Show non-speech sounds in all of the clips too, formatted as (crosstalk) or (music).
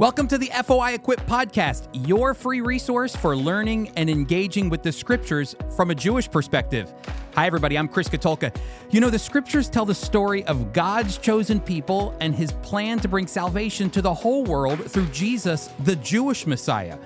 Welcome to the FOI Equip podcast, your free resource for learning and engaging with the scriptures from a Jewish perspective. Hi, everybody. I'm Chris Katulka. You know, the scriptures tell the story of God's chosen people and his plan to bring salvation to the whole world through Jesus, the Jewish Messiah.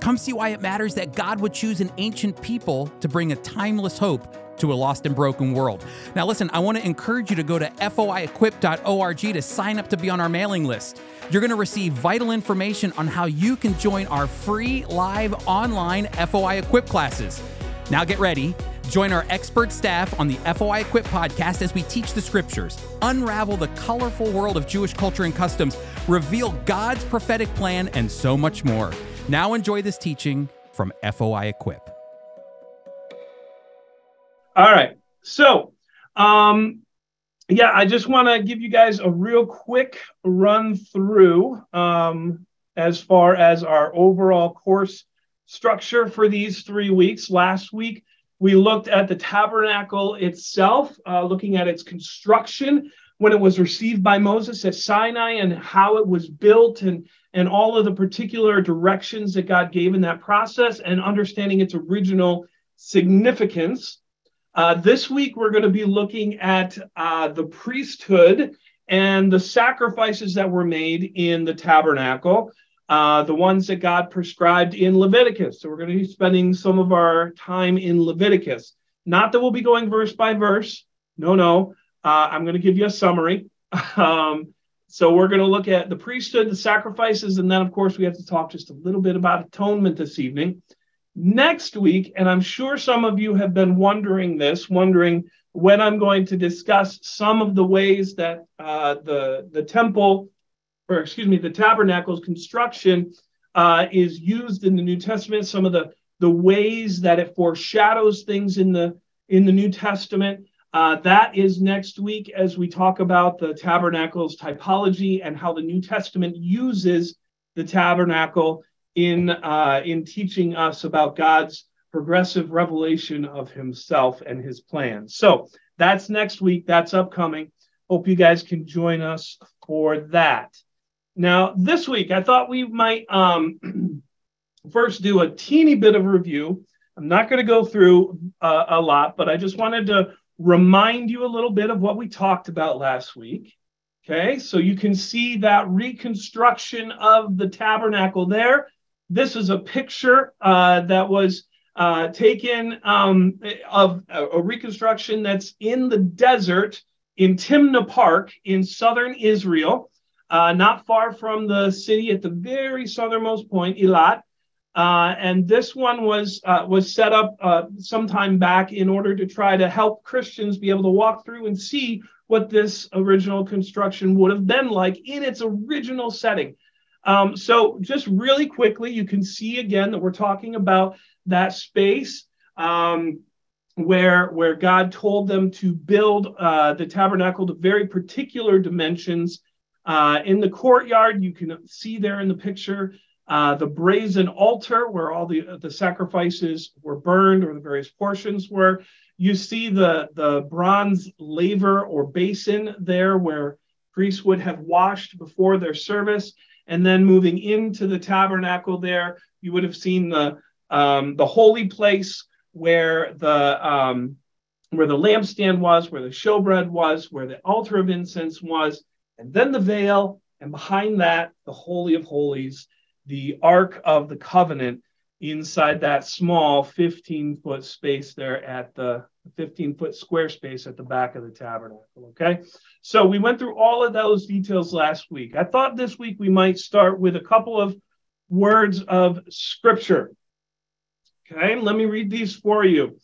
Come see why it matters that God would choose an ancient people to bring a timeless hope to a lost and broken world. Now, listen, I want to encourage you to go to foiequip.org to sign up to be on our mailing list. You're going to receive vital information on how you can join our free live online FOI Equip classes. Now, get ready. Join our expert staff on the FOI Equip podcast as we teach the scriptures, unravel the colorful world of Jewish culture and customs, reveal God's prophetic plan, and so much more. Now, enjoy this teaching from FOI Equip. All right. So, um, yeah, I just want to give you guys a real quick run through um, as far as our overall course structure for these three weeks. Last week, we looked at the tabernacle itself, uh, looking at its construction when it was received by Moses at Sinai and how it was built and, and all of the particular directions that God gave in that process and understanding its original significance. Uh, this week, we're going to be looking at uh, the priesthood and the sacrifices that were made in the tabernacle, uh, the ones that God prescribed in Leviticus. So, we're going to be spending some of our time in Leviticus. Not that we'll be going verse by verse. No, no. Uh, I'm going to give you a summary. (laughs) um, so, we're going to look at the priesthood, the sacrifices, and then, of course, we have to talk just a little bit about atonement this evening. Next week, and I'm sure some of you have been wondering this, wondering when I'm going to discuss some of the ways that uh, the, the temple, or excuse me, the tabernacle's construction uh, is used in the New Testament, some of the, the ways that it foreshadows things in the, in the New Testament. Uh, that is next week as we talk about the tabernacle's typology and how the New Testament uses the tabernacle in uh, in teaching us about God's progressive revelation of Himself and His plans. So that's next week. That's upcoming. Hope you guys can join us for that. Now, this week, I thought we might um, (clears throat) first do a teeny bit of review. I'm not going to go through uh, a lot, but I just wanted to remind you a little bit of what we talked about last week. Okay, so you can see that reconstruction of the tabernacle there. This is a picture uh, that was uh, taken um, of a, reconstruction that's in the desert in Timna Park in southern Israel, uh, not far from the city at the very southernmost point, Eilat. Uh, and this one was uh, was set up uh, sometime back in order to try to help Christians be able to walk through and see what this original construction would have been like in its original setting. Um, so just really quickly, you can see again that we're talking about that space um, where, where God told them to build uh, the tabernacle to very particular dimensions. Uh, in the courtyard, you can see there in the picture uh, the brazen altar where all the, the sacrifices were burned or the various portions were. You see the, the bronze laver or basin there where priests would have washed before their service. And then moving into the tabernacle there, you would have seen the um, the holy place where the um, where the lampstand was, where the showbread was, where the altar of incense was, and then the veil, and behind that, the holy of holies, the ark of the covenant inside that small 15 foot space there at the 15 foot square space at the back of the tabernacle. Okay. So we went through all of those details last week. I thought this week we might start with a couple of words of scripture. Okay. Let me read these for you.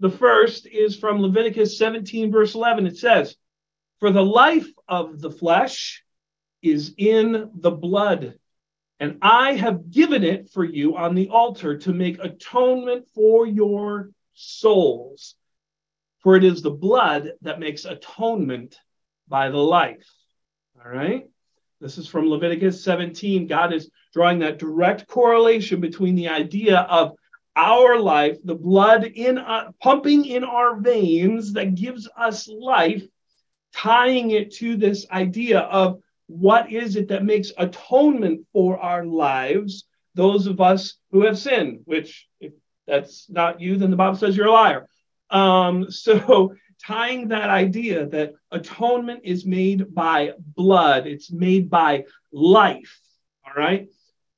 The first is from Leviticus 17, verse 11. It says, For the life of the flesh is in the blood and I have given it for you on the altar to make atonement for your souls. For it is the blood that makes atonement by the life. All right. This is from Leviticus 17. God is drawing that direct correlation between the idea of our life, the blood in uh, pumping in our veins that gives us life, tying it to this idea of what is it that makes atonement for our lives, those of us who have sinned, which if that's not you, then the Bible says you're a liar. Um, so (laughs) tying that idea that atonement is made by blood, it's made by life. All right.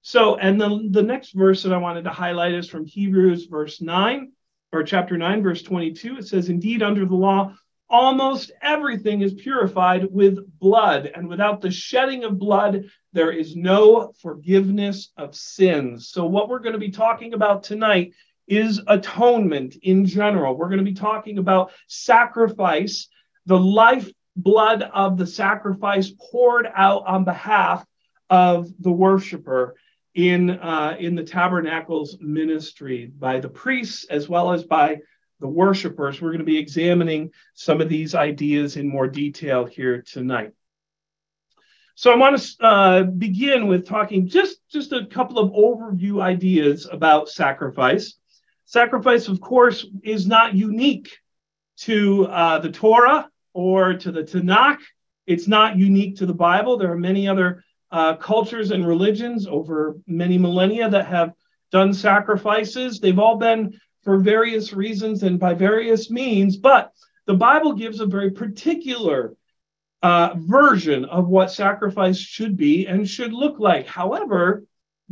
So, and the, the next verse that I wanted to highlight is from Hebrews, verse 9, or chapter 9, verse 22. It says, Indeed, under the law, almost everything is purified with blood, and without the shedding of blood, there is no forgiveness of sins. So, what we're going to be talking about tonight is atonement in general. We're going to be talking about sacrifice, the life blood of the sacrifice poured out on behalf of the worshiper in uh, in the tabernacle's ministry by the priests as well as by the worshipers. We're going to be examining some of these ideas in more detail here tonight. So I want to uh, begin with talking just just a couple of overview ideas about sacrifice. Sacrifice, of course, is not unique to uh, the Torah or to the Tanakh. It's not unique to the Bible. There are many other uh, cultures and religions over many millennia that have done sacrifices. They've all been for various reasons and by various means, but the Bible gives a very particular uh, version of what sacrifice should be and should look like. However,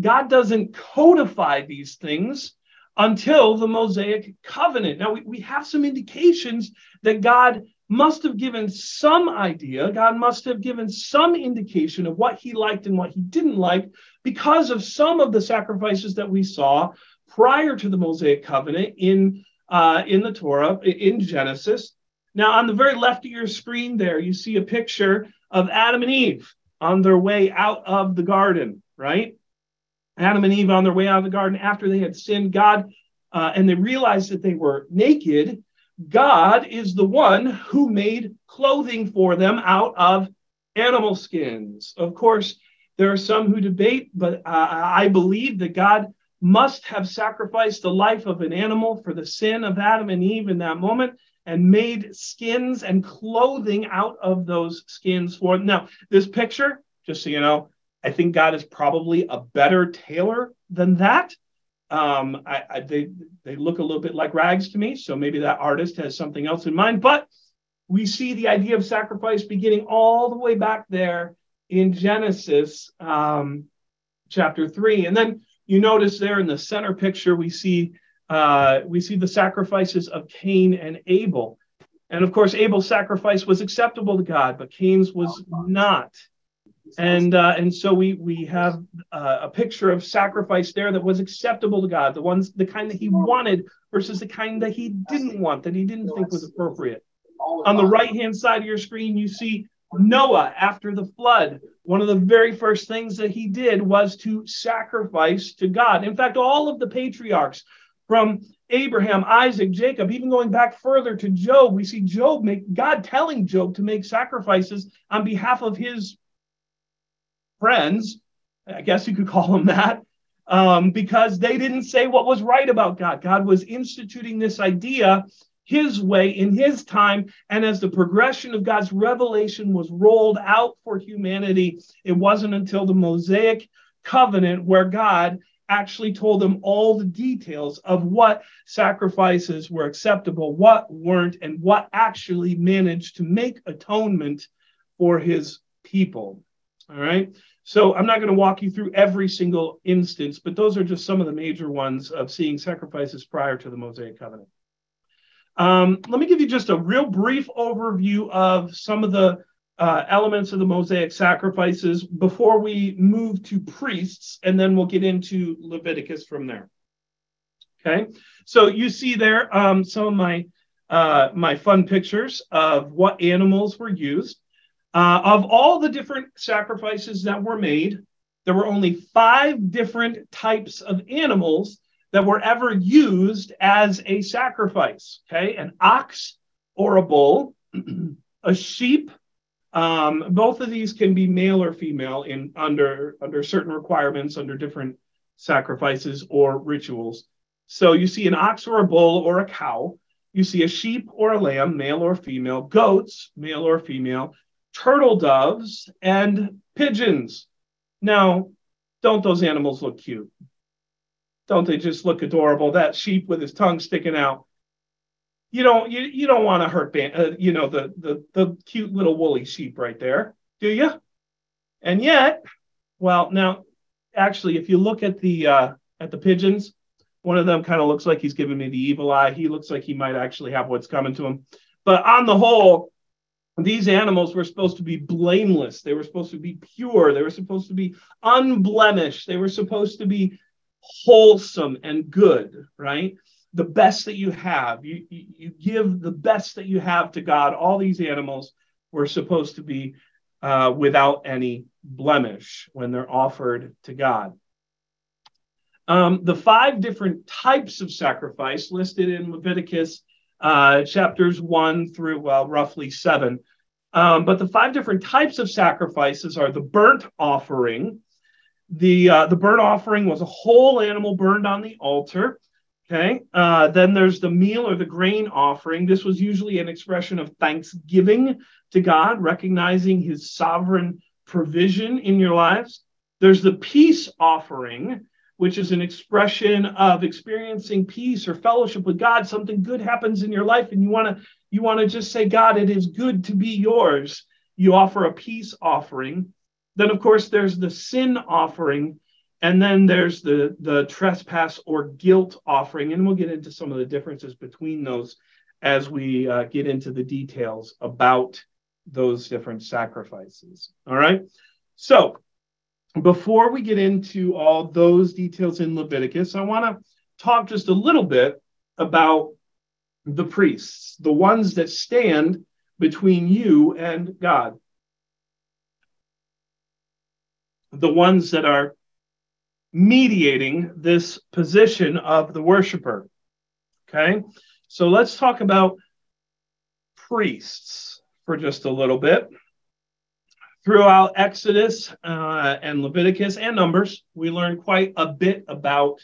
God doesn't codify these things until the Mosaic covenant. Now, we, we have some indications that God must have given some idea, God must have given some indication of what he liked and what he didn't like because of some of the sacrifices that we saw prior to the Mosaic covenant in, uh, in the Torah, in Genesis. Now, on the very left of your screen there, you see a picture of Adam and Eve on their way out of the garden, right? Adam and Eve on their way out of the garden after they had sinned, God, uh, and they realized that they were naked. God is the one who made clothing for them out of animal skins. Of course, there are some who debate, but uh, I believe that God must have sacrificed the life of an animal for the sin of Adam and Eve in that moment and made skins and clothing out of those skins for them. Now, this picture, just so you know, I think God is probably a better tailor than that. Um, I, I, they they look a little bit like rags to me, so maybe that artist has something else in mind. But we see the idea of sacrifice beginning all the way back there in Genesis um, chapter three, and then you notice there in the center picture we see uh, we see the sacrifices of Cain and Abel, and of course Abel's sacrifice was acceptable to God, but Cain's was not and uh, and so we we have uh, a picture of sacrifice there that was acceptable to God, the ones the kind that He wanted versus the kind that He didn't want, that He didn't think was appropriate. On the right hand side of your screen, you see Noah after the flood. One of the very first things that he did was to sacrifice to God. In fact, all of the patriarchs from Abraham, Isaac, Jacob, even going back further to Job, we see Job make God telling Job to make sacrifices on behalf of his friends, I guess you could (laughs) call them that, um, because they didn't say what was right about God. God was instituting this idea his way in his time. And as the progression of God's revelation was rolled out for humanity, it wasn't until the Mosaic covenant where God actually told them all the details of what sacrifices were acceptable, what weren't, and what actually managed to make atonement for his people. All right. So I'm not going to walk you through every single instance, but those are just some of the major ones of seeing sacrifices prior to the Mosaic covenant. Um, let me give you just a real brief overview of some of the uh, elements of the Mosaic sacrifices before we move to priests, and then we'll get into Leviticus from there. Okay, so you see there um, some of my uh, my fun pictures of what animals were used. Uh, of all the different sacrifices that were made, there were only five different types of animals that were ever used as a sacrifice. Okay, an ox or a bull, (clears throat) a sheep. Um, both of these can be male or female in under under certain requirements under different sacrifices or rituals. So you see an ox or a bull or a cow. You see a sheep or a lamb, male or female, goats, male or female, turtle doves, and pigeons. Now, don't those animals look cute? Don't they just look adorable? That sheep with his tongue sticking out. You don't you, you don't want to hurt uh, you know the the the cute little woolly sheep right there, do you? And yet, well, now actually, if you look at the uh, at the pigeons, one of them kind of looks like he's giving me the evil eye. He looks like he might actually have what's coming to him. But on the whole, these animals were supposed to be blameless. They were supposed to be pure. They were supposed to be unblemished. They were supposed to be wholesome and good, right? The best that you have. You, you, you give the best that you have to God. All these animals were supposed to be uh, without any blemish when they're offered to God. Um, the five different types of sacrifice listed in Leviticus uh, chapters one through, well, roughly seven. Um, but the five different types of sacrifices are the burnt offering. The, uh, the burnt offering was a whole animal burned on the altar. Okay. Uh, then there's the meal or the grain offering. This was usually an expression of thanksgiving to God, recognizing his sovereign provision in your lives. There's the peace offering, which is an expression of experiencing peace or fellowship with God. Something good happens in your life, and you want to you want to just say, God, it is good to be yours. You offer a peace offering. Then, of course, there's the sin offering, and then there's the the trespass or guilt offering, and we'll get into some of the differences between those as we uh, get into the details about those different sacrifices. All right. So before we get into all those details in Leviticus, I want to talk just a little bit about the priests, the ones that stand between you and God, the ones that are mediating this position of the worshiper. Okay, so let's talk about priests for just a little bit. Throughout Exodus uh, and Leviticus and Numbers, we learn quite a bit about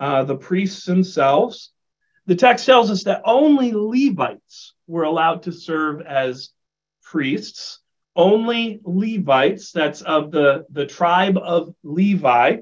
uh, the priests themselves. The text tells us that only Levites were allowed to serve as priests. Only Levites, that's of the, the tribe of Levi.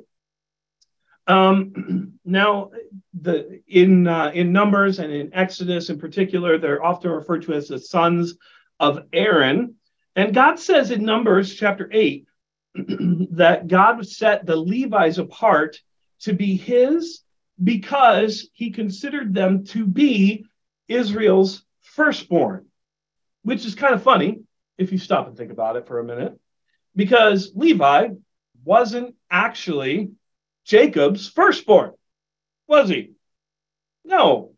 Um, (clears throat) now, the, in, uh, in Numbers and in Exodus in particular, they're often referred to as the sons of Aaron. And God says in Numbers chapter 8 (clears throat) that God set the Levites apart to be his because he considered them to be Israel's firstborn, which is kind of funny if you stop and think about it for a minute, because Levi wasn't actually Jacob's firstborn, was he? No.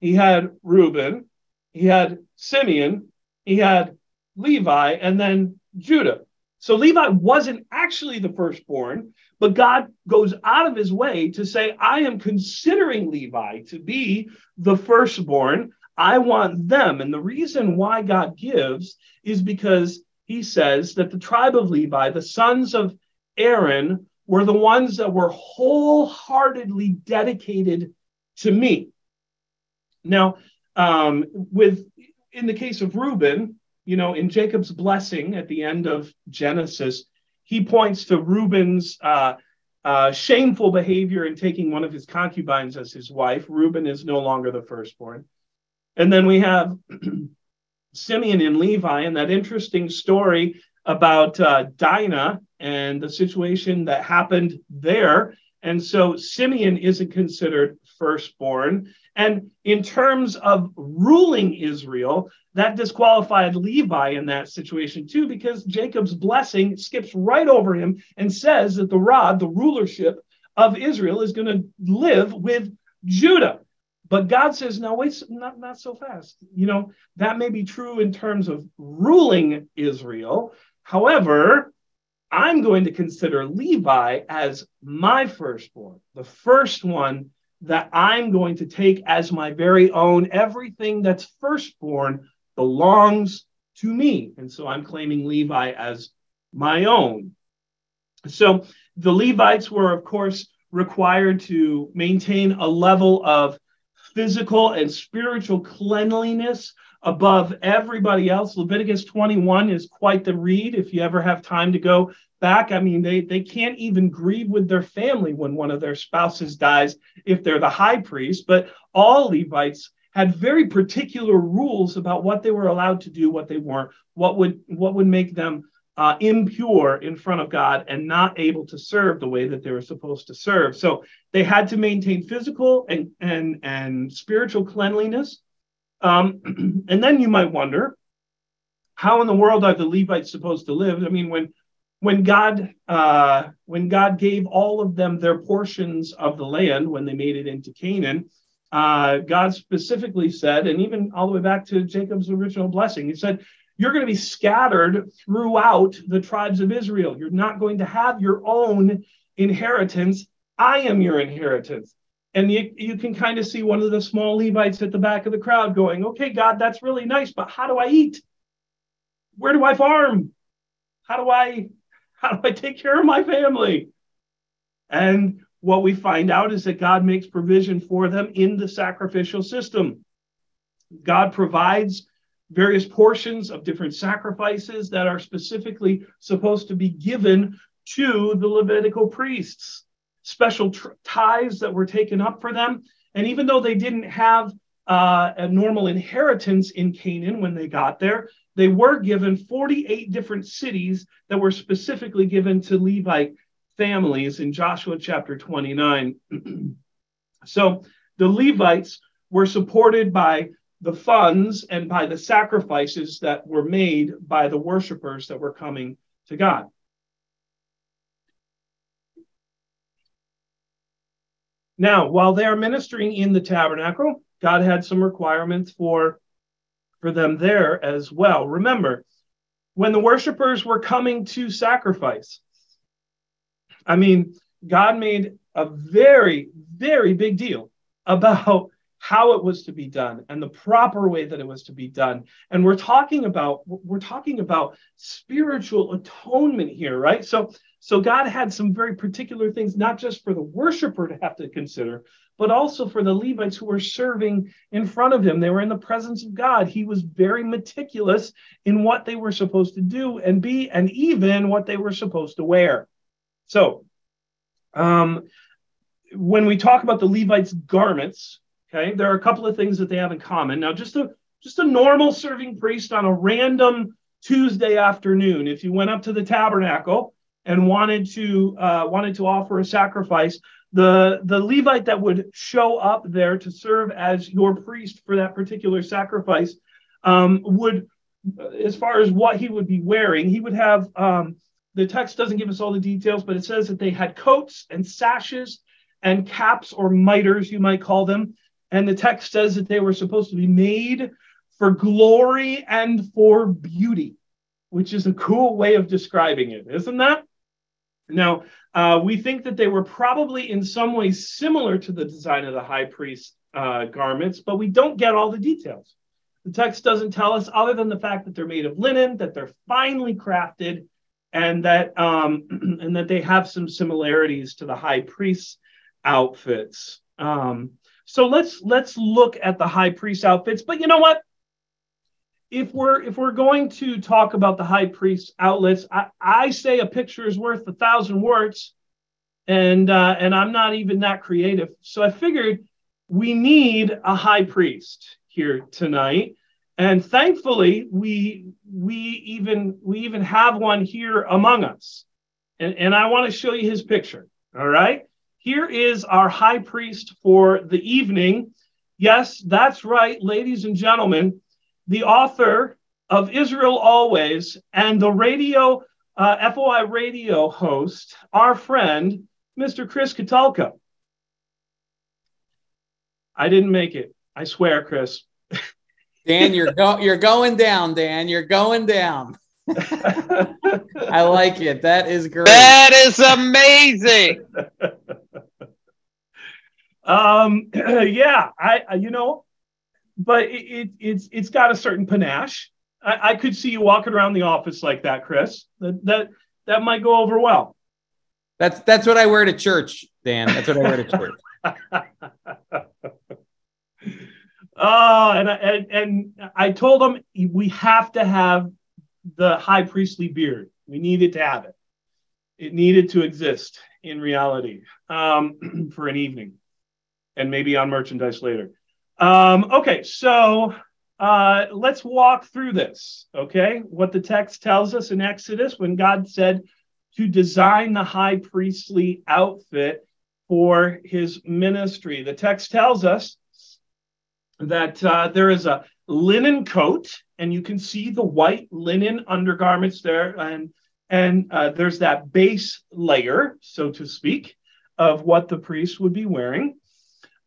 He had Reuben, he had Simeon, he had Levi, and then Judah. So Levi wasn't actually the firstborn, but God goes out of his way to say, I am considering Levi to be the firstborn. I want them. And the reason why God gives is because he says that the tribe of Levi, the sons of Aaron, were the ones that were wholeheartedly dedicated to me. Now, um, with in the case of Reuben, you know, in Jacob's blessing at the end of Genesis, he points to Reuben's uh, uh, shameful behavior in taking one of his concubines as his wife. Reuben is no longer the firstborn. And then we have (clears throat) Simeon and Levi and that interesting story about uh, Dinah and the situation that happened there. And so Simeon isn't considered firstborn. And in terms of ruling Israel, that disqualified Levi in that situation too, because Jacob's blessing skips right over him and says that the rod, the rulership of Israel, is going to live with Judah. But God says, no, wait, not, not so fast. You know, that may be true in terms of ruling Israel. However, I'm going to consider Levi as my firstborn, the first one that I'm going to take as my very own. Everything that's firstborn belongs to me. And so I'm claiming Levi as my own. So the Levites were, of course, required to maintain a level of physical and spiritual cleanliness above everybody else. Leviticus 21 is quite the read if you ever have time to go back. I mean, they, they can't even grieve with their family when one of their spouses dies if they're the high priest. But all Levites had very particular rules about what they were allowed to do, what they weren't, what would what would make them uh, impure in front of God and not able to serve the way that they were supposed to serve. So they had to maintain physical and and and spiritual cleanliness. Um, (clears throat) and then you might wonder, how in the world are the Levites supposed to live? I mean, when when God uh, when God gave all of them their portions of the land when they made it into Canaan, uh, God specifically said, and even all the way back to Jacob's original blessing, He said, "You're going to be scattered throughout the tribes of Israel. You're not going to have your own inheritance. I am your inheritance." And you, you can kind of see one of the small Levites at the back of the crowd going, "Okay, God, that's really nice, but how do I eat? Where do I farm? How do I how do I take care of my family? And what we find out is that God makes provision for them in the sacrificial system. God provides various portions of different sacrifices that are specifically supposed to be given to the Levitical priests, special tr- tithes that were taken up for them. And even though they didn't have uh, a normal inheritance in Canaan when they got there, they were given 48 different cities that were specifically given to Levite families in Joshua chapter 29. (clears throat) so the Levites were supported by the funds and by the sacrifices that were made by the worshipers that were coming to God. Now, while they are ministering in the tabernacle, God had some requirements for for them there as well. Remember, when the worshipers were coming to sacrifice, I mean, God made a very, very big deal about how it was to be done and the proper way that it was to be done and we're talking about we're talking about spiritual atonement here right so so god had some very particular things not just for the worshiper to have to consider but also for the Levites who were serving in front of him. They were in the presence of God. He was very meticulous in what they were supposed to do and be, and even what they were supposed to wear. So, um, when we talk about the Levites' garments, okay, there are a couple of things that they have in common. Now, just a just a normal serving priest on a random Tuesday afternoon, if you went up to the tabernacle and wanted to uh, wanted to offer a sacrifice, the the Levite that would show up there to serve as your priest for that particular sacrifice um, would, as far as what he would be wearing, he would have. Um, the text doesn't give us all the details, but it says that they had coats and sashes and caps or miters, you might call them. And the text says that they were supposed to be made for glory and for beauty, which is a cool way of describing it, isn't that? Now, uh, we think that they were probably in some ways similar to the design of the high priest uh, garments, but we don't get all the details. The text doesn't tell us, other than the fact that they're made of linen, that they're finely crafted, and that um, (clears throat) and that they have some similarities to the high priest's outfits. Um, so let's let's look at the high priest outfits. But you know what? if we're if we're going to talk about the high priest outlets, I, I say a picture is worth a thousand words, and uh, and I'm not even that creative. So I figured we need a high priest here tonight, and thankfully we we even we even have one here among us, and and I want to show you his picture. All right, here is our high priest for the evening. Yes, that's right, ladies and gentlemen the author of Israel Always and the radio uh, FOI radio host, our friend, Mr. Chris Katulka. I didn't make it. I swear, Chris. Dan, you're go- you're going down, Dan. You're going down. (laughs) I like it. That is great. That is amazing. (laughs) um, (clears throat) yeah, I you know but it, it, it's it's got a certain panache. I, I, could see you walking around the office like that, Chris. That that that might go over well. That's that's what I wear to church, Dan. That's what I wear to church. (laughs) oh, and, and and I told him we have to have the high priestly beard. We needed to have it. It needed to exist in reality um, (clears throat) for an evening and maybe on merchandise later. Um, okay, so uh, let's walk through this. Okay, what the text tells us in Exodus when God said to design the high priestly outfit for his ministry. The text tells us that uh, there is a linen coat, and you can see the white linen undergarments there, and and uh, there's that base layer, so to speak, of what the priest would be wearing.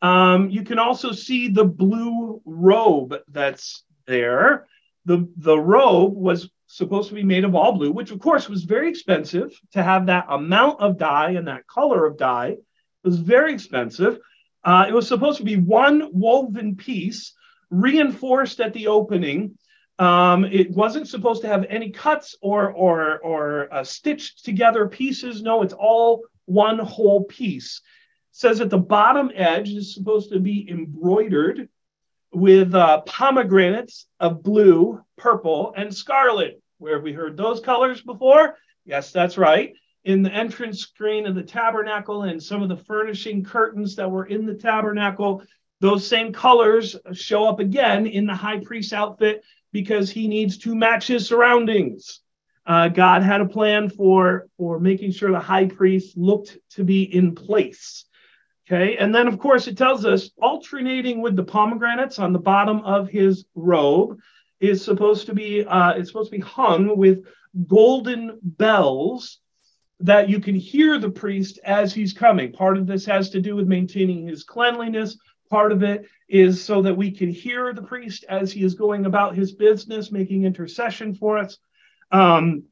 Um, you can also see the blue robe that's there. The, the robe was supposed to be made of all blue, which of course was very expensive to have that amount of dye and that color of dye. It was very expensive. Uh, it was supposed to be one woven piece reinforced at the opening. Um, it wasn't supposed to have any cuts or or or uh, stitched together pieces. No, it's all one whole piece. Says that the bottom edge is supposed to be embroidered with uh, pomegranates of blue, purple, and scarlet. Where have we heard those colors before? Yes, that's right. In the entrance screen of the tabernacle and some of the furnishing curtains that were in the tabernacle, those same colors show up again in the high priest outfit because he needs to match his surroundings. Uh, God had a plan for, for making sure the high priest looked to be in place. Okay, and then of course it tells us alternating with the pomegranates on the bottom of his robe is supposed to be uh, it's supposed to be hung with golden bells that you can hear the priest as he's coming. Part of this has to do with maintaining his cleanliness. Part of it is so that we can hear the priest as he is going about his business, making intercession for us. Um,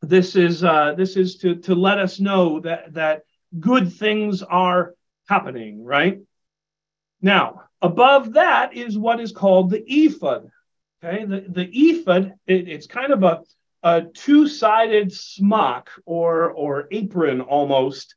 this is uh, this is to to let us know that that good things are happening, right? Now, above that is what is called the ephod. Okay, the, the ephod, it, it's kind of a, a two sided smock or, or apron almost.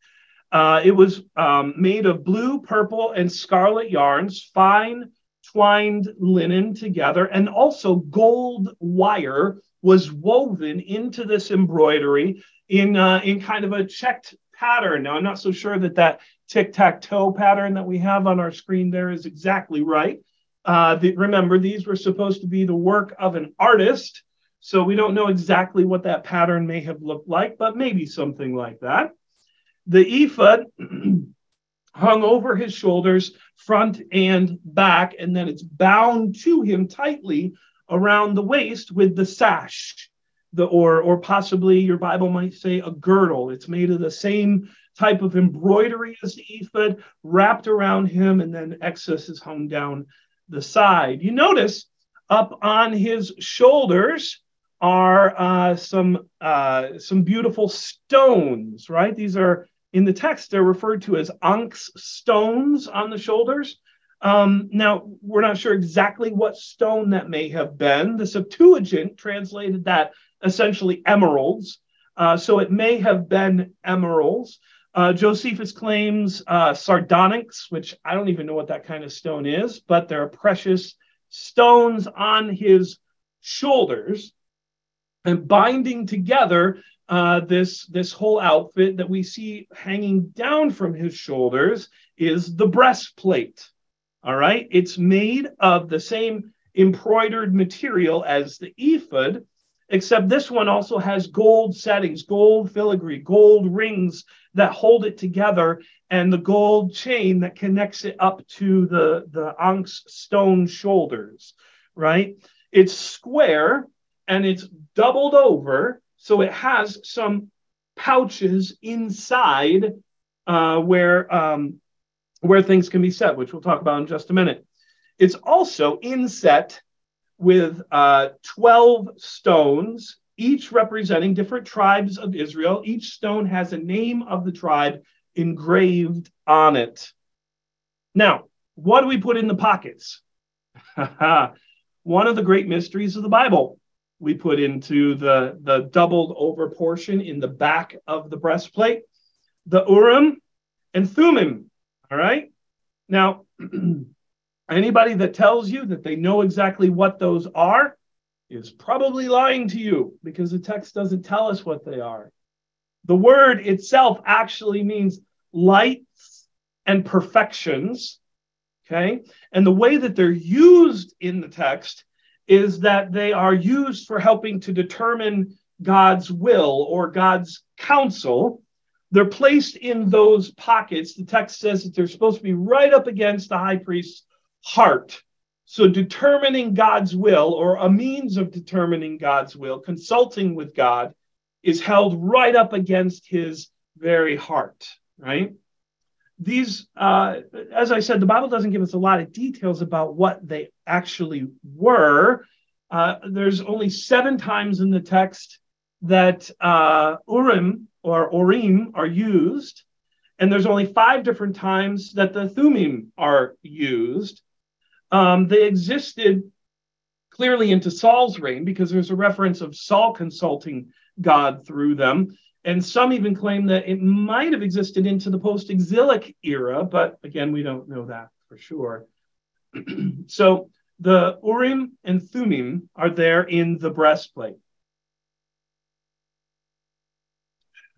Uh, it was um, made of blue, purple, and scarlet yarns, fine twined linen together, and also gold wire was woven into this embroidery in, uh, in kind of a checked pattern. Now, I'm not so sure that that tic tac toe pattern that we have on our screen there is exactly right. Uh, the, remember, these were supposed to be the work of an artist. So we don't know exactly what that pattern may have looked like, but maybe something like that. The ephod (clears throat) hung over his shoulders, front and back, and then it's bound to him tightly around the waist with the sash. The, or, or possibly your Bible might say a girdle. It's made of the same type of embroidery as the ephod wrapped around him, and then excess is hung down the side. You notice up on his shoulders are uh, some uh, some beautiful stones, right? These are in the text they're referred to as onyx stones on the shoulders. Um, now we're not sure exactly what stone that may have been. The Septuagint translated that essentially emeralds, uh, so it may have been emeralds. Uh, Josephus claims uh, sardonyx, which I don't even know what that kind of stone is, but there are precious stones on his shoulders and binding together uh, this, this whole outfit that we see hanging down from his shoulders is the breastplate. All right. It's made of the same embroidered material as the ephod, except this one also has gold settings, gold filigree, gold rings that hold it together, and the gold chain that connects it up to the, the onyx stone shoulders, right? It's square and it's doubled over, so it has some pouches inside uh, where um, where things can be set, which we'll talk about in just a minute. It's also inset with uh, 12 stones, each representing different tribes of Israel. Each stone has a name of the tribe engraved on it. Now, what do we put in the pockets? (laughs) One of the great mysteries of the Bible. We put into the, the doubled over portion in the back of the breastplate, the Urim and Thummim. All right. Now, (clears throat) Anybody that tells you that they know exactly what those are is probably lying to you because the text doesn't tell us what they are. The word itself actually means lights and perfections. Okay. And the way that they're used in the text is that they are used for helping to determine God's will or God's counsel. They're placed in those pockets. The text says that they're supposed to be right up against the high priest's heart. So, determining God's will or a means of determining God's will, consulting with God, is held right up against his very heart, right? These, uh, as I said, the Bible doesn't give us a lot of details about what they actually were. Uh, there's only seven times in the text that uh, Urim or Urim are used, and there's only five different times that the Thummim are used. Um, they existed clearly into Saul's reign because there's a reference of Saul consulting God through them. And some even claim that it might have existed into the post exilic era, but again, we don't know that for sure. (clears throat) so the Urim and Thummim are there in the breastplate.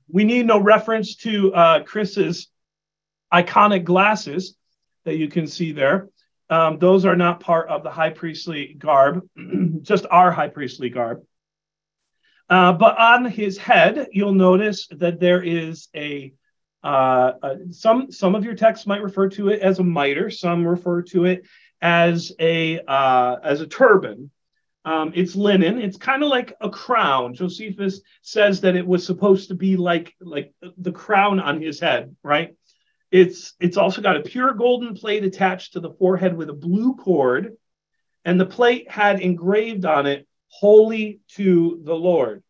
We need no reference to uh, Chris's iconic glasses that you can see there. Um, those are not part of the high priestly garb, (clears throat) just our high priestly garb. Uh, but on his head, you'll notice that there is a uh, uh, some some of your texts might refer to it as a mitre. Some refer to it as a uh, as a turban. Um, it's linen. It's kind of like a crown. Josephus says that it was supposed to be like like the crown on his head, right? It's it's also got a pure golden plate attached to the forehead with a blue cord, and the plate had engraved on it "Holy to the Lord."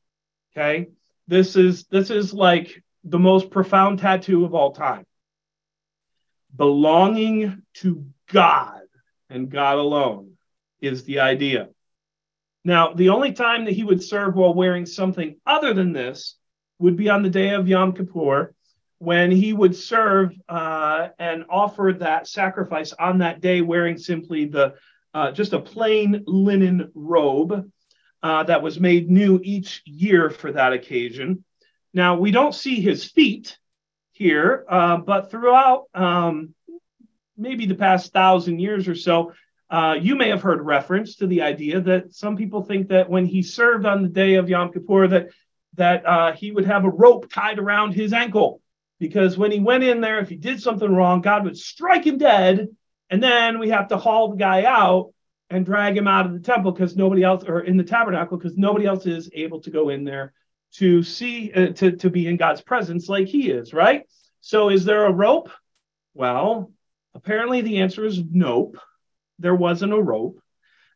Okay, this is this is like the most profound tattoo of all time. Belonging to God and God alone is the idea. Now, the only time that he would serve while wearing something other than this would be on the day of Yom Kippur, when he would serve uh, and offer that sacrifice on that day wearing simply the uh, just a plain linen robe uh, that was made new each year for that occasion. Now, we don't see his feet here, uh, but throughout um, maybe the past thousand years or so, uh, you may have heard reference to the idea that some people think that when he served on the day of Yom Kippur, that that uh, he would have a rope tied around his ankle because when he went in there, if he did something wrong, God would strike him dead, and then we have to haul the guy out and drag him out of the temple because nobody else, or in the tabernacle, because nobody else is able to go in there to see, uh, to, to be in God's presence like he is, right? So is there a rope? Well, apparently the answer is nope. There wasn't a rope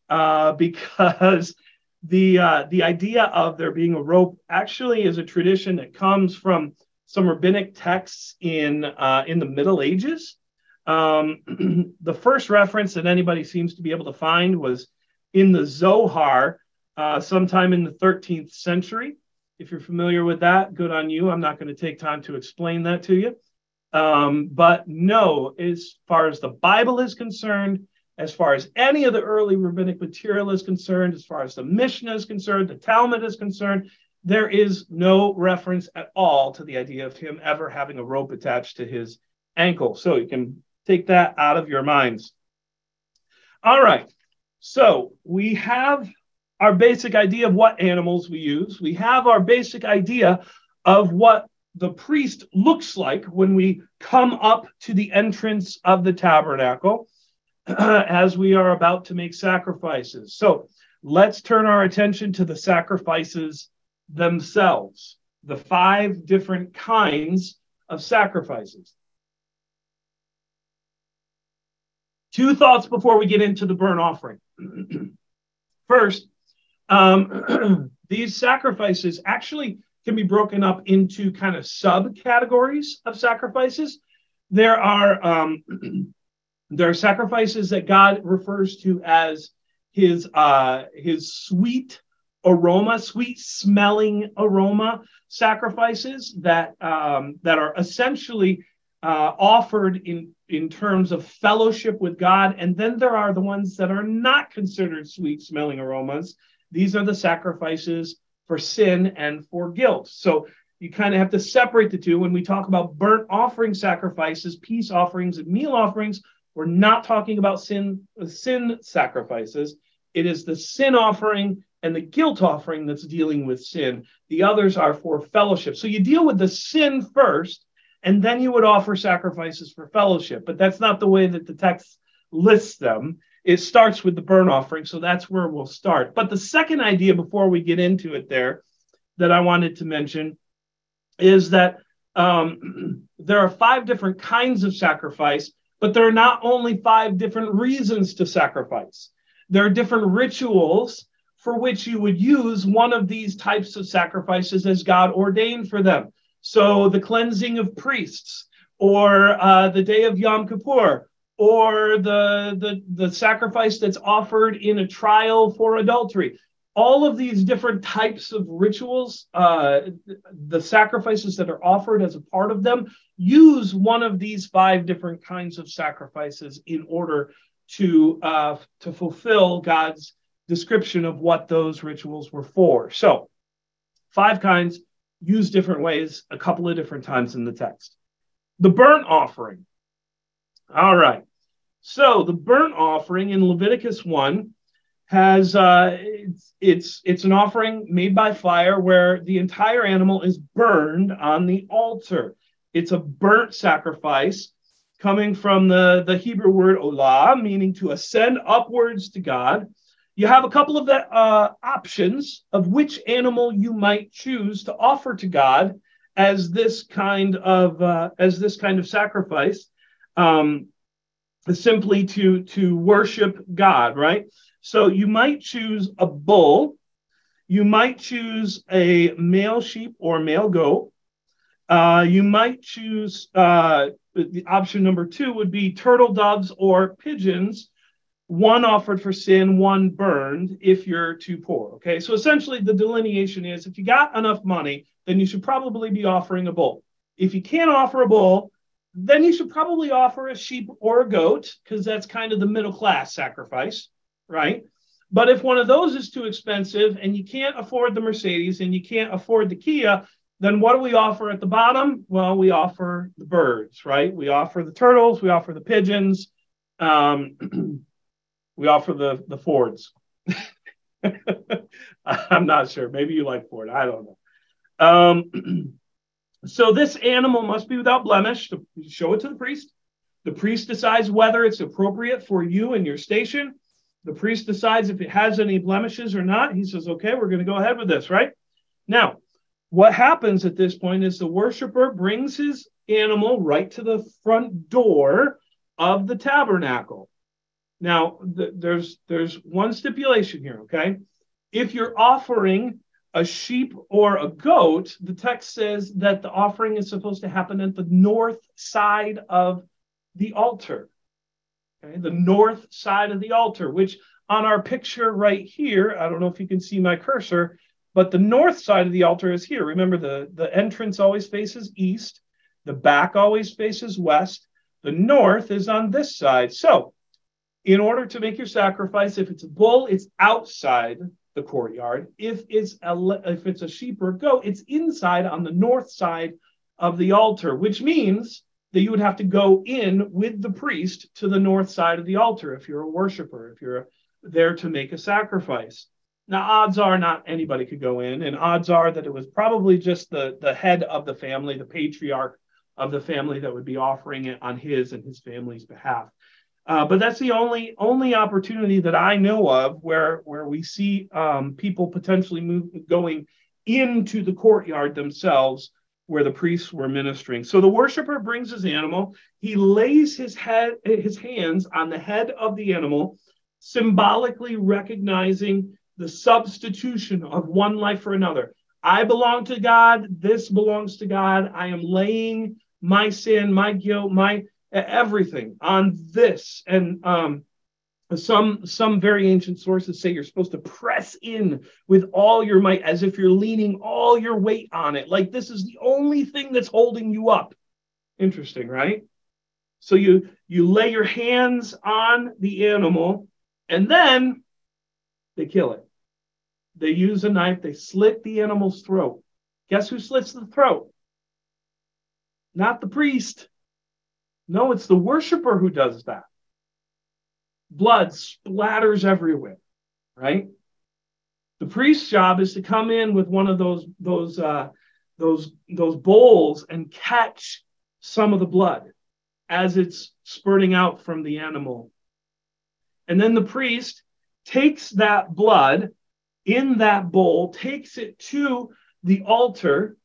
uh, (laughs) because the uh, the idea of there being a rope actually is a tradition that comes from some rabbinic texts in uh, in the Middle Ages. Um, (clears throat) the first reference that anybody seems to be able to find was in the Zohar, uh, sometime in the 13th century. If you're familiar with that, good on you. I'm not going to take time to explain that to you. Um, but no, as far as the Bible is concerned, as far as any of the early rabbinic material is concerned, as far as the Mishnah is concerned, the Talmud is concerned, there is no reference at all to the idea of him ever having a rope attached to his ankle. So you can Take that out of your minds. All right. So we have our basic idea of what animals we use. We have our basic idea of what the priest looks like when we come up to the entrance of the tabernacle (clears throat) as we are about to make sacrifices. So let's turn our attention to the sacrifices themselves, the five different kinds of sacrifices. Two thoughts before we get into the burnt offering. (clears throat) First, um, (clears throat) these sacrifices actually can be broken up into kind of subcategories of sacrifices. There are um, (clears throat) there are sacrifices that God refers to as his uh, his sweet aroma, sweet smelling aroma sacrifices that um, that are essentially uh, offered in in terms of fellowship with God. And then there are the ones that are not considered sweet smelling aromas. These are the sacrifices for sin and for guilt. So you kind of have to separate the two. When we talk about burnt offering sacrifices, peace offerings, and meal offerings, we're not talking about sin sin sacrifices. It is the sin offering and the guilt offering that's dealing with sin. The others are for fellowship. So you deal with the sin first, and then you would offer sacrifices for fellowship. But that's not the way that the text lists them. It starts with the burnt offering. So that's where we'll start. But the second idea before we get into it there that I wanted to mention is that um, (clears throat) there are five different kinds of sacrifice, but there are not only five different reasons to sacrifice. There are different rituals for which you would use one of these types of sacrifices as God ordained for them. So the cleansing of priests, or uh, the day of Yom Kippur, or the, the, the sacrifice that's offered in a trial for adultery all of these different types of rituals, uh, the sacrifices that are offered as a part of them, use one of these five different kinds of sacrifices in order to uh, to fulfill God's description of what those rituals were for. So, five kinds used different ways, a couple of different times in the text. The burnt offering. All right. So the burnt offering in Leviticus 1 has uh, it's, it's it's an offering made by fire where the entire animal is burned on the altar. It's a burnt sacrifice coming from the, the Hebrew word olah, meaning to ascend upwards to God. You have a couple of the, uh, options of which animal you might choose to offer to God as this kind of uh, as this kind of sacrifice, um, simply to to worship God, right? So you might choose a bull, you might choose a male sheep or male goat. Uh, you might choose uh, the option number two would be turtle doves or pigeons, one offered for sin, one burned if you're too poor. Okay, so essentially the delineation is if you got enough money, then you should probably be offering a bull. If you can't offer a bull, then you should probably offer a sheep or a goat because that's kind of the middle class sacrifice right? But if one of those is too expensive and you can't afford the Mercedes and you can't afford the Kia, then what do we offer at the bottom? Well, we offer the birds, right? We offer the turtles, we offer the pigeons, um, (clears throat) we offer the the Fords. (laughs) I'm not sure. Maybe you like Ford. I don't know. Um, (clears throat) so this animal must be without blemish. To show it to the priest. The priest decides whether it's appropriate for you and your station. The priest decides if it has any blemishes or not. He says, okay, we're going to go ahead with this, right? Now, what happens at this point is the worshiper brings his animal right to the front door of the tabernacle. Now, th- there's there's one stipulation here, okay? If you're offering a sheep or a goat, the text says that the offering is supposed to happen at the north side of the altar okay, the north side of the altar, which on our picture right here, I don't know if you can see my cursor, but the north side of the altar is here. Remember, the, the entrance always faces east, the back always faces west, the north is on this side. So, in order to make your sacrifice, if it's a bull, it's outside the courtyard. If it's a if it's a sheep or a goat, it's inside on the north side of the altar, which means that you would have to go in with the priest to the north side of the altar if you're a worshiper, if you're there to make a sacrifice. Now, odds are not anybody could go in, and odds are that it was probably just the, the head of the family, the patriarch of the family that would be offering it on his and his family's behalf. Uh, but that's the only only opportunity that I know of where where we see um, people potentially move, going into the courtyard themselves where the priests were ministering. So the worshiper brings his animal, he lays his head his hands on the head of the animal, symbolically recognizing the substitution of one life for another. I belong to God, this belongs to God. I am laying my sin, my guilt, my everything on this. And um some some very ancient sources say you're supposed to press in with all your might as if you're leaning all your weight on it. Like this is the only thing that's holding you up. Interesting right? So you you lay your hands on the animal and then they kill it. They use a knife they slit the animal's throat. Guess who slits the throat? Not the priest. No, it's the worshiper who does that. Blood splatters everywhere, right? The priest's job is to come in with one of those those uh, those those bowls and catch some of the blood as it's spurting out from the animal. And then the priest takes that blood in that bowl, takes it to the altar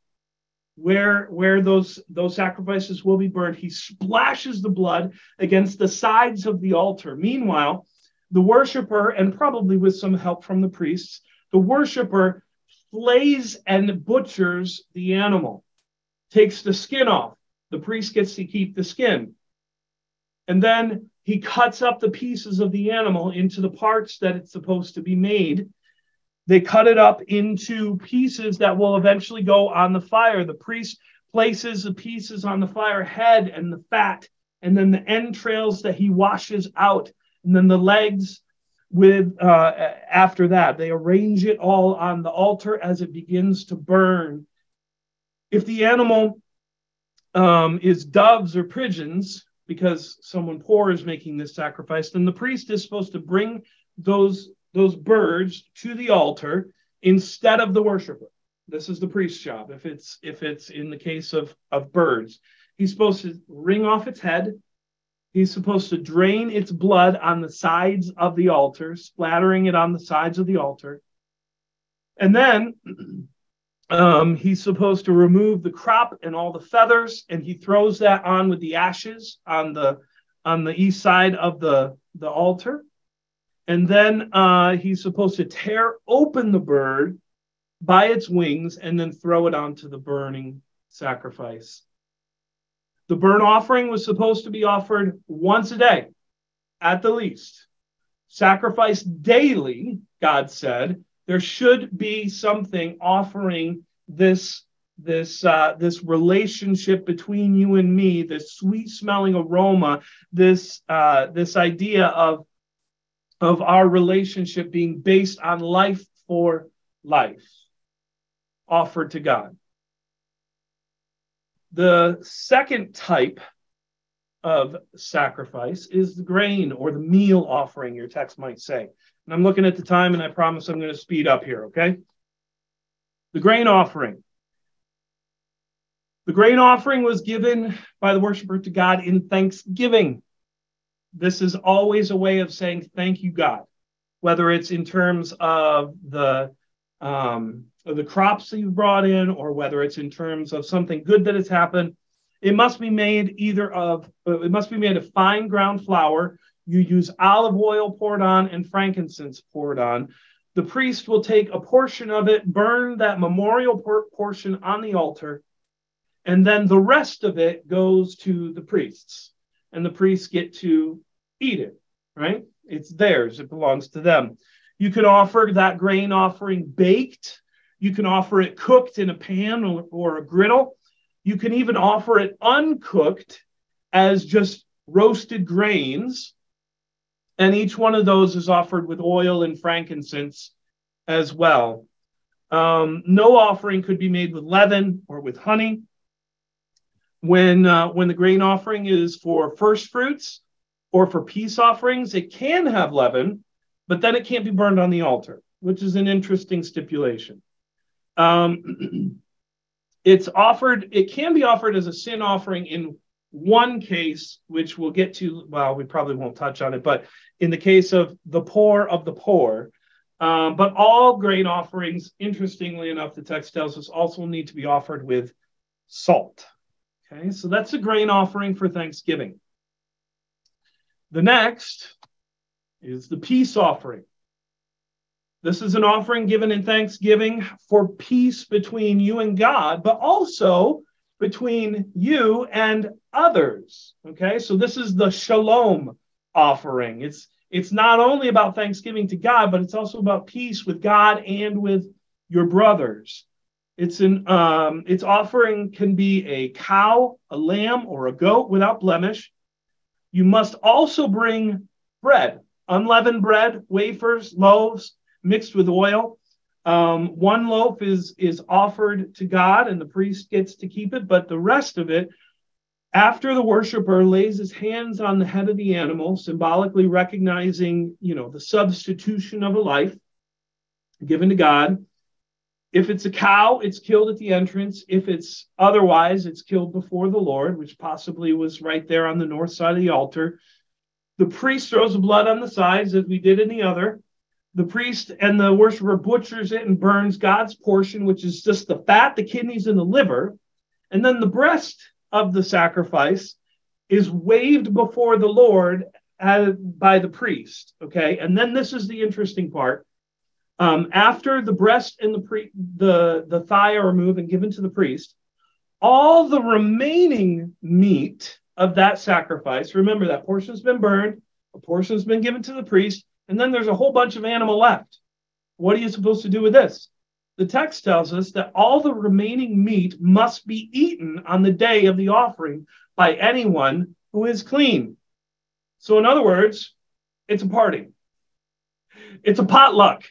where where those those sacrifices will be burned. He splashes the blood against the sides of the altar. Meanwhile, the worshiper, and probably with some help from the priests, the worshiper flays and butchers the animal, takes the skin off. The priest gets to keep the skin. And then he cuts up the pieces of the animal into the parts that it's supposed to be made. They cut it up into pieces that will eventually go on the fire. The priest places the pieces on the fire head and the fat, and then the entrails that he washes out, and then the legs with uh, after that. They arrange it all on the altar as it begins to burn. If the animal um, is doves or pigeons, because someone poor is making this sacrifice, then the priest is supposed to bring those those birds to the altar instead of the worshiper. This is the priest's job. If it's if it's in the case of of birds, he's supposed to wring off its head. He's supposed to drain its blood on the sides of the altar, splattering it on the sides of the altar. And then (clears throat) um, he's supposed to remove the crop and all the feathers, and he throws that on with the ashes on the on the east side of the the altar. And then uh, he's supposed to tear open the bird by its wings and then throw it onto the burning sacrifice. The burnt offering was supposed to be offered once a day, at the least. Sacrifice daily, God said, there should be something offering this this uh, this relationship between you and me, this sweet smelling aroma, this uh, this idea of of our relationship being based on life for life, offered to God. The second type of sacrifice is the grain or the meal offering, your text might say. And I'm looking at the time and I promise I'm going to speed up here, okay? The grain offering. The grain offering was given by the worshiper to God in thanksgiving. This is always a way of saying thank you, God, whether it's in terms of the um, the crops that you've brought in, or whether it's in terms of something good that has happened. It must be made either of it must be made of fine ground flour you use olive oil poured on and frankincense poured on. The priest will take a portion of it, burn that memorial por- portion on the altar, and then the rest of it goes to the priests. And the priests get to eat it, right? It's theirs, it belongs to them. You can offer that grain offering baked. You can offer it cooked in a pan or, or a griddle. You can even offer it uncooked as just roasted grains and each one of those is offered with oil and frankincense as well. Um, no offering could be made with leaven or with honey. When, uh, when the grain offering is for first fruits or for peace offerings, it can have leaven, but then it can't be burned on the altar, which is an interesting stipulation. Um, (clears throat) it's offered, it can be offered as a sin offering in one case, which we'll get to, well, we probably won't touch on it, but in the case of the poor of the poor, um, but all grain offerings, interestingly enough, the text tells us also need to be offered with salt. Okay, so that's a grain offering for Thanksgiving. The next is the peace offering. This is an offering given in thanksgiving for peace between you and God, but also between you and others. Okay, so this is the shalom offering. It's it's not only about thanksgiving to God, but it's also about peace with God and with your brothers. It's an um, its offering can be a cow, a lamb, or a goat without blemish. You must also bring bread, unleavened bread, wafers, loaves mixed with oil. Um, one loaf is is offered to God, and the priest gets to keep it, but the rest of it, after the worshiper lays his hands on the head of the animal, symbolically recognizing, you know, the substitution of a life given to God. If it's a cow, it's killed at the entrance. If it's otherwise, it's killed before the Lord, which possibly was right there on the north side of the altar. The priest throws the blood on the sides, as we did in the other the priest and the worshiper butchers it and burns God's portion, which is just the fat, the kidneys, and the liver. And then the breast of the sacrifice is waved before the Lord uh, by the priest. Okay. And then this is the interesting part. Um, after the breast and the, pre- the, the thigh are removed and given to the priest, all the remaining meat of that sacrifice, remember that portion has been burned, a portion has been given to the priest, and then there's a whole bunch of animal left. What are you supposed to do with this? The text tells us that all the remaining meat must be eaten on the day of the offering by anyone who is clean. So, in other words, it's a party, it's a potluck.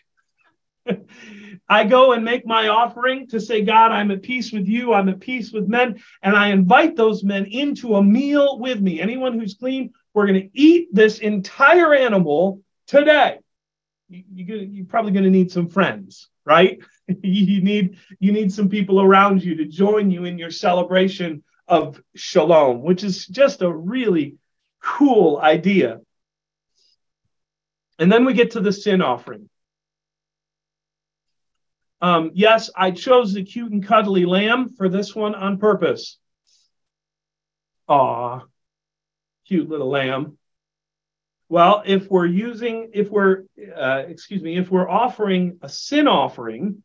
I go and make my offering to say, God, I'm at peace with you. I'm at peace with men. And I invite those men into a meal with me. Anyone who's clean, we're going to eat this entire animal today. You, you're probably going to need some friends, right? (laughs) you need you need some people around you to join you in your celebration of shalom, which is just a really cool idea. And then we get to the sin offering. Um, yes, I chose the cute and cuddly lamb for this one on purpose. Aw, cute little lamb. Well, if we're using, if we're, uh, excuse me, if we're offering a sin offering,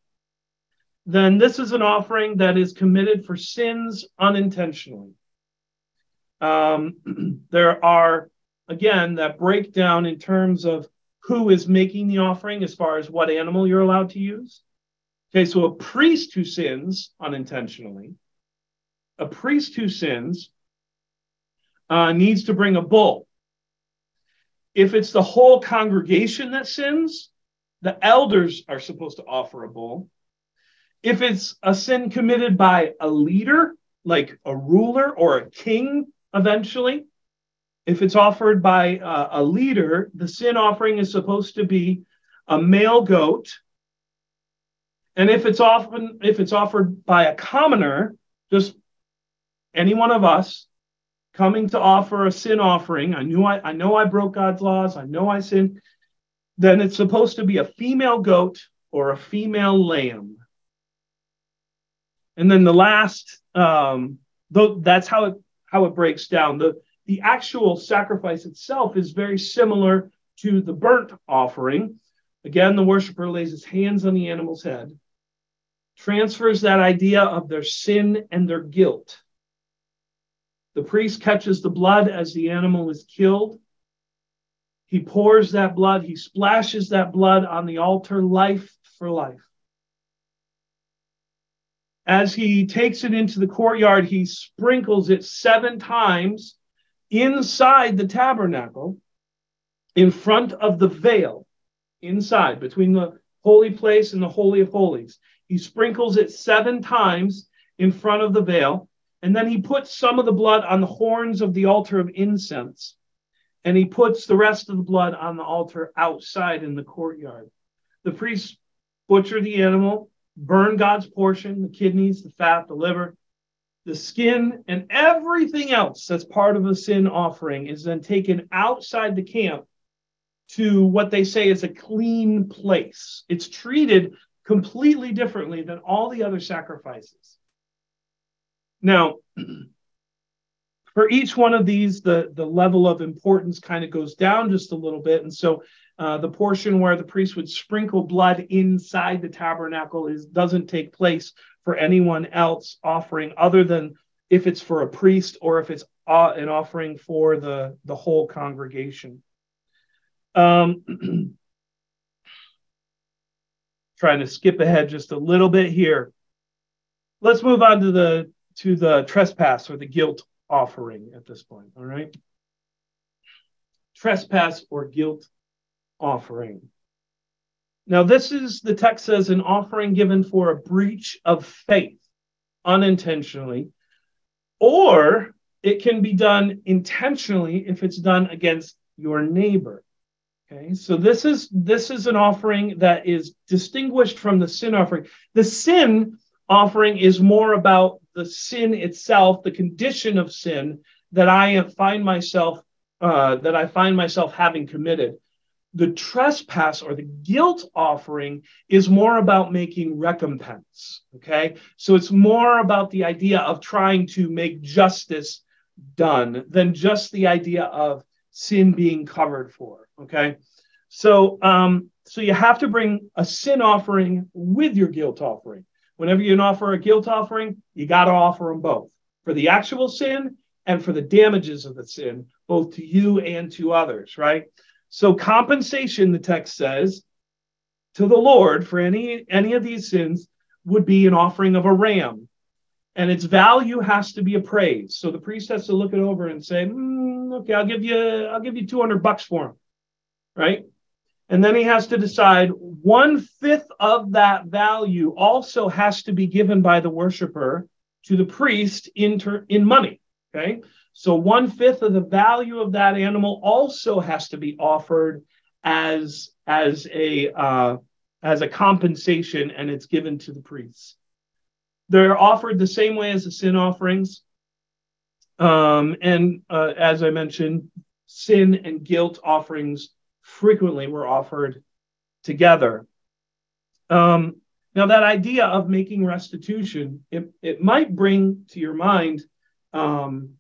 then this is an offering that is committed for sins unintentionally. Um, (clears throat) there are, again, that breakdown in terms of who is making the offering as far as what animal you're allowed to use. Okay, so a priest who sins unintentionally, a priest who sins uh, needs to bring a bull. If it's the whole congregation that sins, the elders are supposed to offer a bull. If it's a sin committed by a leader, like a ruler or a king, eventually, if it's offered by uh, a leader, the sin offering is supposed to be a male goat. And if it's often if it's offered by a commoner, just any one of us, coming to offer a sin offering, I knew I, I know I broke God's laws, I know I sinned, then it's supposed to be a female goat or a female lamb. And then the last, um, though that's how it how it breaks down. The the actual sacrifice itself is very similar to the burnt offering. Again, the worshiper lays his hands on the animal's head, transfers that idea of their sin and their guilt the priest catches the blood as the animal is killed. He pours that blood, he splashes that blood on the altar, life for life. As he takes it into the courtyard, he sprinkles it seven times inside the tabernacle in front of the veil, inside between the holy place and the Holy of Holies. He sprinkles it seven times in front of the veil. And then he puts some of the blood on the horns of the altar of incense. And he puts the rest of the blood on the altar outside in the courtyard. The priests butcher the animal, burn God's portion, the kidneys, the fat, the liver, the skin, and everything else that's part of a sin offering is then taken outside the camp to what they say is a clean place. It's treated completely differently than all the other sacrifices. Now, (clears throat) for each one of these, the, the level of importance kind of goes down just a little bit. And so uh, the portion where the priest would sprinkle blood inside the tabernacle is doesn't take place for anyone else offering other than if it's for a priest or if it's uh, an offering for the, the whole congregation. Um, (clears throat) trying to skip ahead just a little bit here. Let's move on to the to the trespass or the guilt offering at this point. All right. Trespass or guilt offering. Now, this is the text says an offering given for a breach of faith unintentionally, or it can be done intentionally if it's done against your neighbor. Okay, so this is this is an offering that is distinguished from the sin offering. The sin offering is more about the sin itself, the condition of sin that I find myself uh, that I find myself having committed. The trespass or the guilt offering is more about making recompense. Okay, so it's more about the idea of trying to make justice done than just the idea of sin being covered for. Okay, so um, so you have to bring a sin offering with your guilt offering. Whenever you offer a guilt offering, you got to offer them both for the actual sin and for the damages of the sin, both to you and to others, right? So compensation, the text says, to the Lord for any any of these sins would be an offering of a ram, and its value has to be appraised. So the priest has to look it over and say, mm, "Okay, I'll give you I'll give you two hundred bucks for him," right? And then he has to decide one fifth of that value also has to be given by the worshiper to the priest in, ter- in money. Okay. So one fifth of the value of that animal also has to be offered as, as, a, uh, as a compensation and it's given to the priests. They're offered the same way as the sin offerings. Um, and uh, as I mentioned, sin and guilt offerings frequently were offered together. Um, now, that idea of making restitution, it, it might bring to your mind um,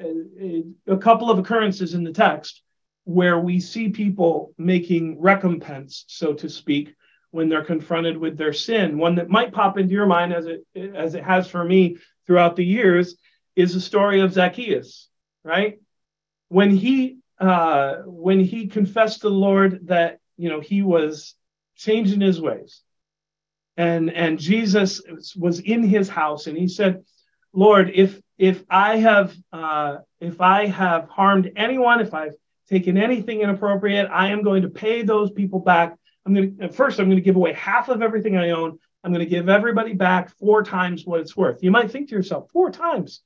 a, a, couple of occurrences in the text where we see people making recompense, so to speak, when they're confronted with their sin. One that might pop into your mind, as it as it has for me throughout the years, is the story of Zacchaeus. Right when he uh, when he confessed to the Lord that you know he was changing his ways, and and Jesus was in his house, and he said, "Lord, if if I have uh, if I have harmed anyone, if I've taken anything inappropriate, I am going to pay those people back. I'm going to first I'm going to give away half of everything I own. I'm going to give everybody back four times what it's worth. You might think to yourself, four times,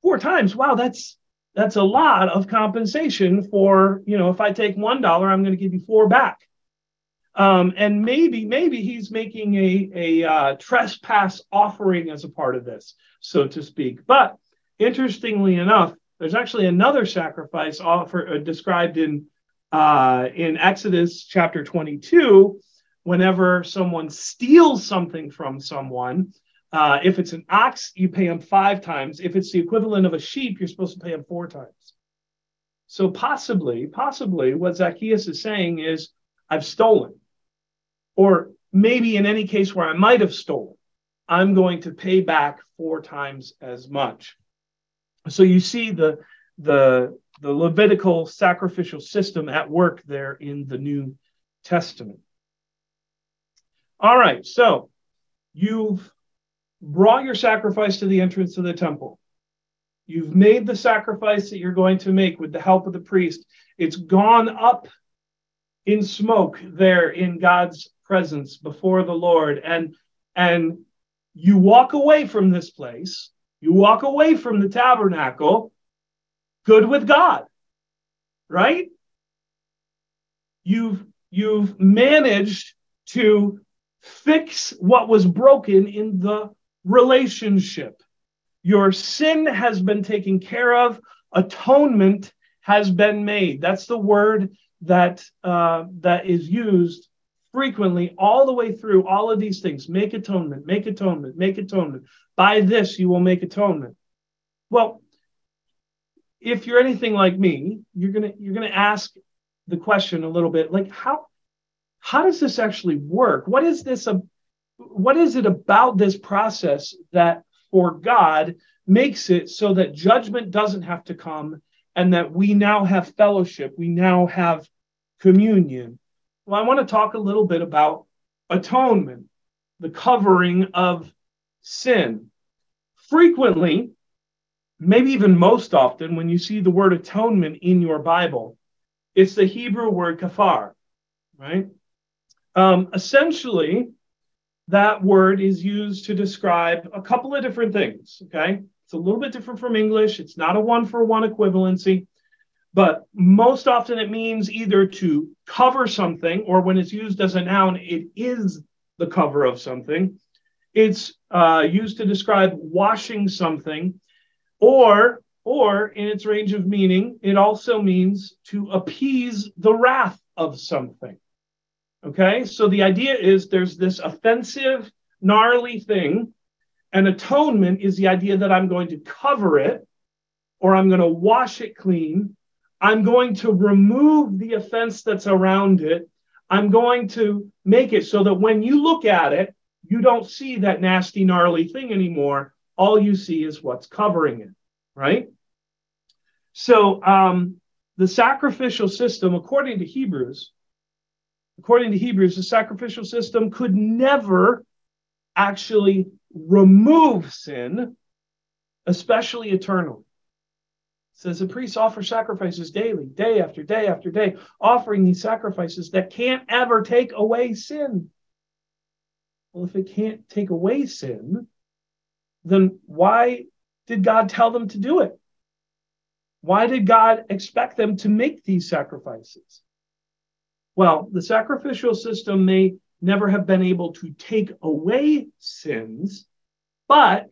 four times. Wow, that's that's a lot of compensation for you know if i take one dollar i'm going to give you four back. Um, and maybe maybe he's making a, a uh, trespass offering as a part of this so to speak. But interestingly enough there's actually another sacrifice offer uh, described in uh, in exodus chapter 22 whenever someone steals something from someone uh, if it's an ox, you pay them five times. If it's the equivalent of a sheep, you're supposed to pay them four times. So possibly, possibly what Zacchaeus is saying is, I've stolen. Or maybe in any case where I might have stolen, I'm going to pay back four times as much. So you see the, the, the Levitical sacrificial system at work there in the New Testament. All right, so you've brought your sacrifice to the entrance of the temple. You've made the sacrifice that you're going to make with the help of the priest. It's gone up in smoke there in God's presence before the Lord. And, and you walk away from this place, you walk away from the tabernacle, good with God, right? You've, you've managed to fix what was broken in the relationship. Your sin has been taken care of, atonement has been made. That's the word that uh, that is used frequently all the way through all of these things. Make atonement, make atonement, make atonement. By this you will make atonement. Well, if you're anything like me, you're gonna you're gonna ask the question a little bit like how how does this actually work? What is this a what is it about this process that for God makes it so that judgment doesn't have to come and that we now have fellowship, we now have communion? Well, I want to talk a little bit about atonement, the covering of sin. Frequently, maybe even most often, when you see the word atonement in your Bible, it's the Hebrew word kafar, right? Um, essentially, that word is used to describe a couple of different things. Okay. It's a little bit different from English. It's not a one for one equivalency, but most often it means either to cover something or when it's used as a noun, it is the cover of something. It's uh, used to describe washing something or or in its range of meaning, it also means to appease the wrath of something. Okay, so the idea is there's this offensive, gnarly thing, and atonement is the idea that I'm going to cover it or I'm going to wash it clean. I'm going to remove the offense that's around it. I'm going to make it so that when you look at it, you don't see that nasty, gnarly thing anymore. All you see is what's covering it, right? So um, the sacrificial system, according to Hebrews, according to Hebrews, the sacrificial system could never actually remove sin, especially eternally. It says the priests offer sacrifices daily, day after day after day, offering these sacrifices that can't ever take away sin. Well, if it can't take away sin, then why did God tell them to do it? Why did God expect them to make these sacrifices? Well, the sacrificial system may never have been able to take away sins, but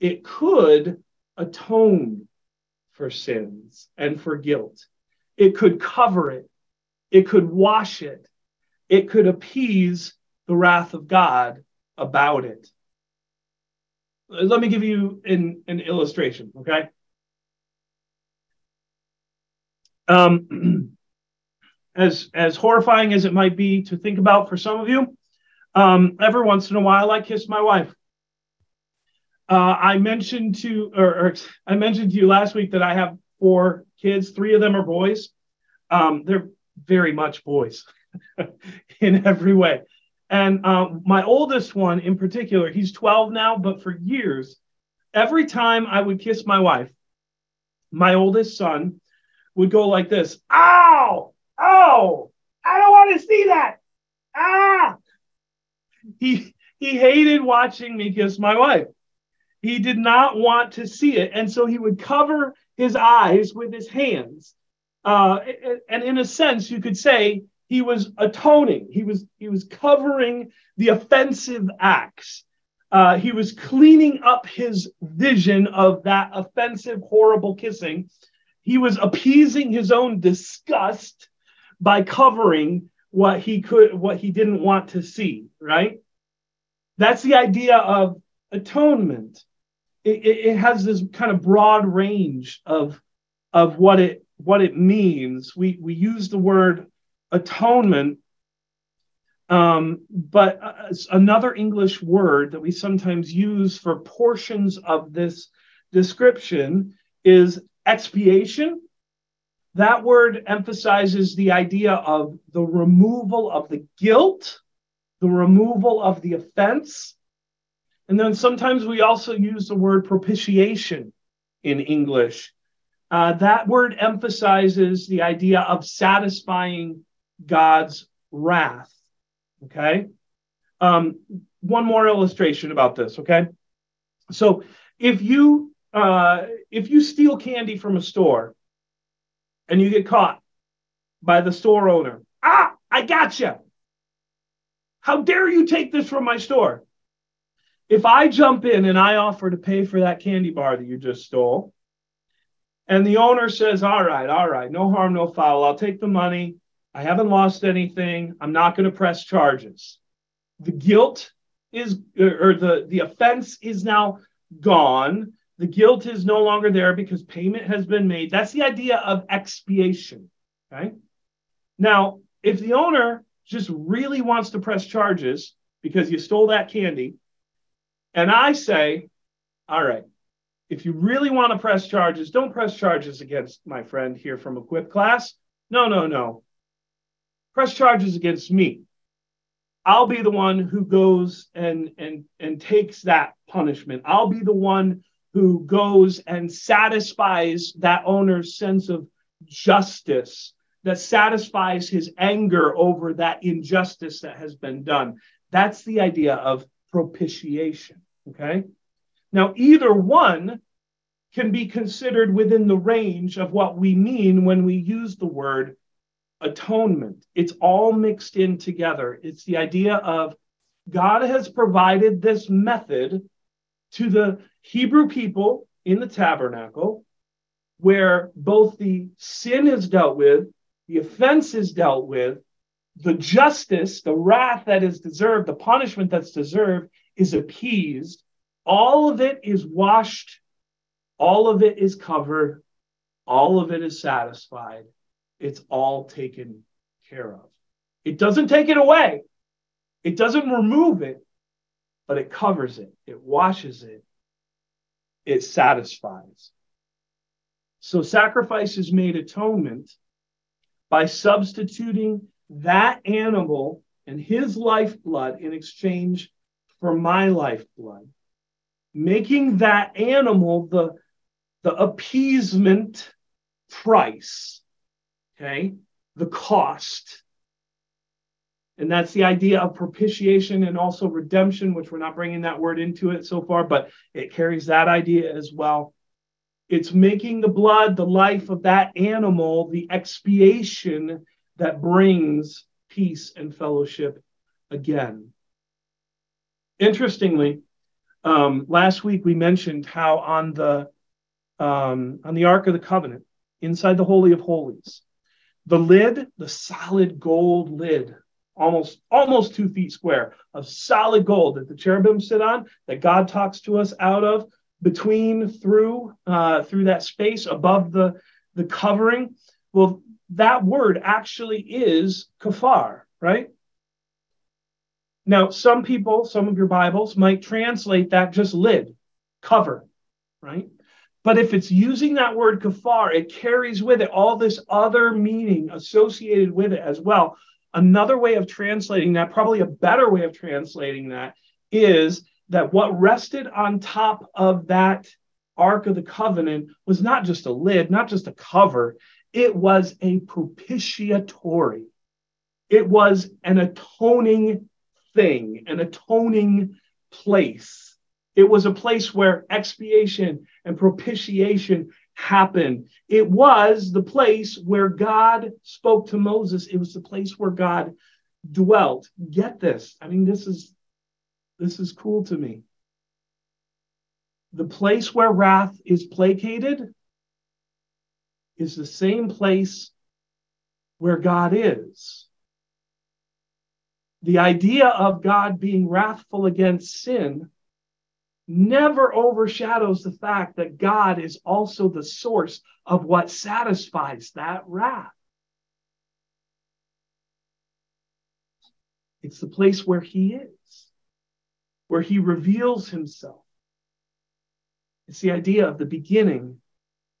it could atone for sins and for guilt. It could cover it, it could wash it, it could appease the wrath of God about it. Let me give you an, an illustration, okay? Um, (clears throat) as as horrifying as it might be to think about for some of you, um, every once in a while I kiss my wife. Uh, I mentioned to or, or, I mentioned to you last week that I have four kids. Three of them are boys. Um, they're very much boys (laughs) in every way. And uh, my oldest one in particular, he's 12 now, but for years, every time I would kiss my wife, my oldest son would go like this Ow! Ow! I don't want to see that. Ah! He, he hated watching me kiss my wife. He did not want to see it. And so he would cover his eyes with his hands. Uh, and in a sense, you could say he was atoning. He was, he was covering the offensive acts. Uh, he was cleaning up his vision of that offensive, horrible kissing he was appeasing his own disgust by covering what he could what he didn't want to see right? That's the idea of atonement. It, it, it, has this kind of broad range of of what it what it means. We we use the word atonement um, but uh, another english word that we sometimes use for portions of this description is expiation, that word emphasizes the idea of the removal of the guilt, the removal of the offense. And then sometimes we also use the word propitiation in English. Uh, that word emphasizes the idea of satisfying God's wrath. Okay. Um, one more illustration about this. Okay. So if you uh, if you steal candy from a store and you get caught by the store owner, ah, I gotcha. How dare you take this from my store? If I jump in and I offer to pay for that candy bar that you just stole, and the owner says, All right, all right, no harm, no foul, I'll take the money. I haven't lost anything. I'm not going to press charges. The guilt is, or the, the offense is now gone. The guilt is no longer there because payment has been made. That's the idea of expiation. Okay. Now, if the owner just really wants to press charges because you stole that candy, and I say, all right, if you really want to press charges, don't press charges against my friend here from Equip class. No, no, no. Press charges against me. I'll be the one who goes and and and takes that punishment. I'll be the one who goes and satisfies that owner's sense of justice that satisfies his anger over that injustice that has been done. That's the idea of propitiation. Okay. Now, either one can be considered within the range of what we mean when we use the word atonement. It's all mixed in together. It's the idea of God has provided this method to the Hebrew people in the tabernacle where both the sin is dealt with, the offense is dealt with, the justice, the wrath that is deserved, the punishment that's deserved is appeased. All of it is washed, all of it is covered, all of it is satisfied. It's all taken care of. It doesn't take it away, it doesn't remove it, but it covers it, it washes it, it satisfies. So sacrifices made atonement by substituting that animal and his lifeblood in exchange for my lifeblood, making that animal the, the appeasement price, okay, the cost. And that's the idea of propitiation and also redemption, which we're not bringing that word into it so far, but it carries that idea as well. It's making the blood, the life of that animal, the expiation that brings peace and fellowship again. Interestingly, um, last week we mentioned how on the um, on the Ark of the Covenant, inside the Holy of Holies, the lid, the solid gold lid, almost almost two feet square of solid gold that the cherubim sit on, that God talks to us out of, between through uh, through that space above the the covering. Well that word actually is kafar right? Now some people some of your bibles might translate that just lid cover right? But if it's using that word kafar it carries with it all this other meaning associated with it as well another way of translating that probably a better way of translating that is that what rested on top of that Ark of the Covenant was not just a lid, not just a cover, it was a propitiatory. It was an atoning thing, an atoning place. It was a place where expiation and propitiation happened. It was the place where God spoke to Moses. It was the place where God dwelt. Get this. I mean, this is this is cool to me. The place where wrath is placated is the same place where God is. The idea of God being wrathful against sin never overshadows the fact that God is also the source of what satisfies that wrath. It's the place where He is where he reveals himself. It's the idea of the beginning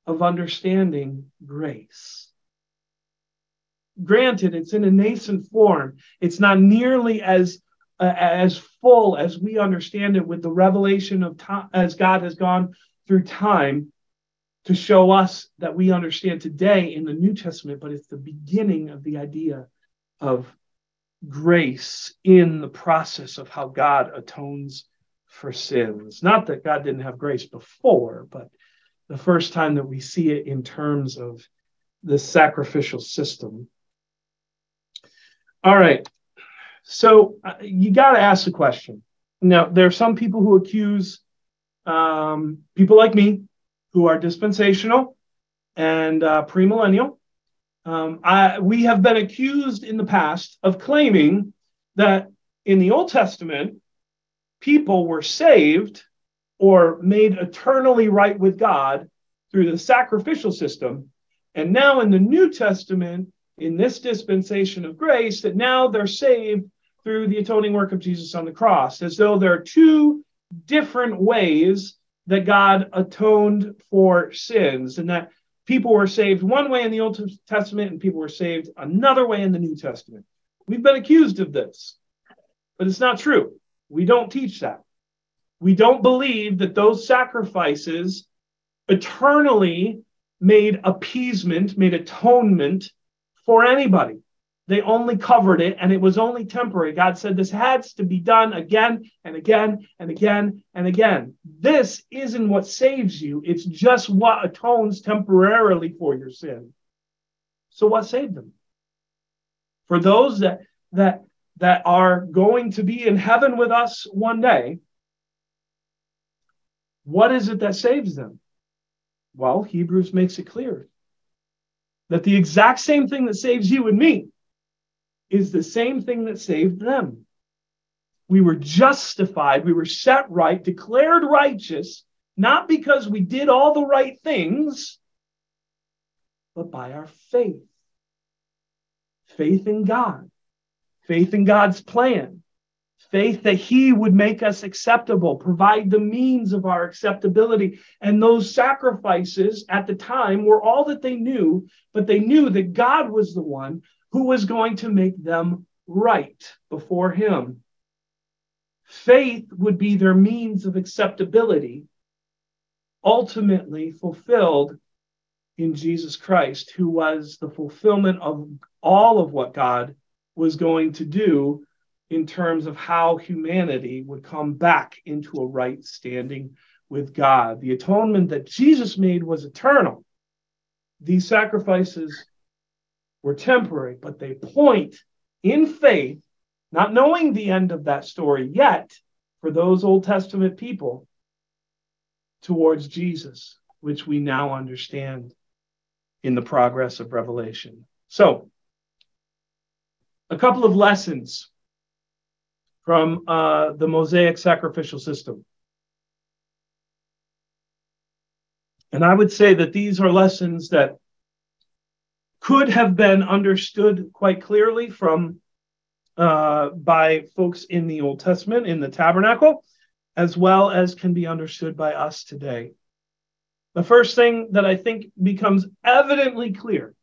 of understanding grace. Granted, it's in a nascent form. It's not nearly as uh, as full as we understand it with the revelation of time as God has gone through time to show us that we understand today in the New Testament, but it's the beginning of the idea of grace in the process of how God atones for sins. Not that God didn't have grace before, but the first time that we see it in terms of the sacrificial system. All right. So uh, you got to ask the question. Now, there are some people who accuse um, people like me who are dispensational and uh, premillennial um, I, we have been accused in the past of claiming that in the Old Testament, people were saved or made eternally right with God through the sacrificial system. And now in the New Testament, in this dispensation of grace, that now they're saved through the atoning work of Jesus on the cross, as though there are two different ways that God atoned for sins, and that people were saved one way in the Old Testament and people were saved another way in the New Testament. We've been accused of this, but it's not true. We don't teach that. We don't believe that those sacrifices eternally made appeasement, made atonement for anybody. They only covered it and it was only temporary. God said this has to be done again and again and again and again. This isn't what saves you, it's just what atones temporarily for your sin. So what saved them? For those that that that are going to be in heaven with us one day, what is it that saves them? Well, Hebrews makes it clear that the exact same thing that saves you and me is the same thing that saved them. We were justified, we were set right, declared righteous, not because we did all the right things, but by our faith. Faith in God, faith in God's plan, faith that He would make us acceptable, provide the means of our acceptability. And those sacrifices at the time were all that they knew, but they knew that God was the one who was going to make them right before him. Faith would be their means of acceptability, ultimately fulfilled in Jesus Christ, who was the fulfillment of all of what God was going to do in terms of how humanity would come back into a right standing with God. The atonement that Jesus made was eternal. These sacrifices were temporary, but they point in faith, not knowing the end of that story yet for those Old Testament people, towards Jesus, which we now understand in the progress of Revelation. So, a couple of lessons from uh, the Mosaic sacrificial system. And I would say that these are lessons that could have been understood quite clearly from uh, by folks in the Old Testament in the tabernacle, as well as can be understood by us today. The first thing that I think becomes evidently clear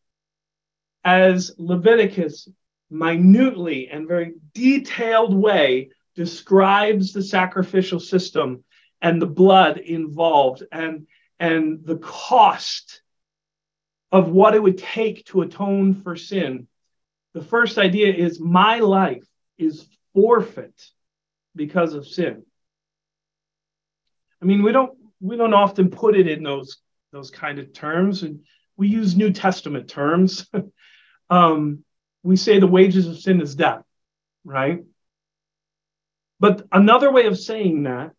as Leviticus minutely and very detailed way describes the sacrificial system and the blood involved and and the cost of what it would take to atone for sin. The first idea is my life is forfeit because of sin. I mean, we don't we don't often put it in those those kind of terms, and we use New Testament terms. (laughs) um, we say the wages of sin is death, right? But another way of saying that,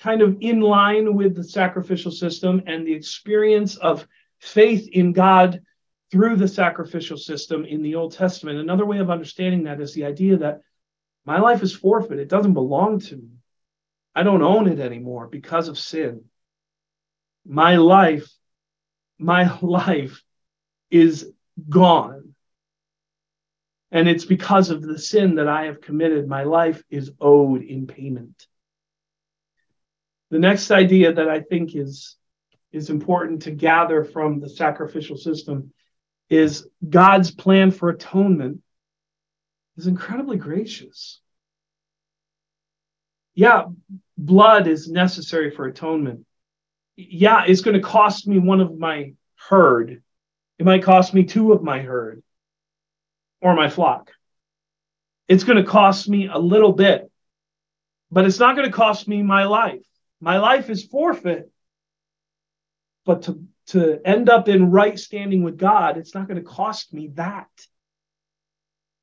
kind of in line with the sacrificial system and the experience of faith in God through the sacrificial system in the Old Testament. Another way of understanding that is the idea that my life is forfeit. It doesn't belong to me. I don't own it anymore because of sin. My life, my (laughs) life is gone. And it's because of the sin that I have committed. My life is owed in payment. The next idea that I think is is important to gather from the sacrificial system is God's plan for atonement is incredibly gracious. Yeah, blood is necessary for atonement. Yeah, it's going to cost me one of my herd. It might cost me two of my herd or my flock. It's going to cost me a little bit, but it's not going to cost me my life. My life is forfeit but to, to end up in right standing with God, it's not going to cost me that.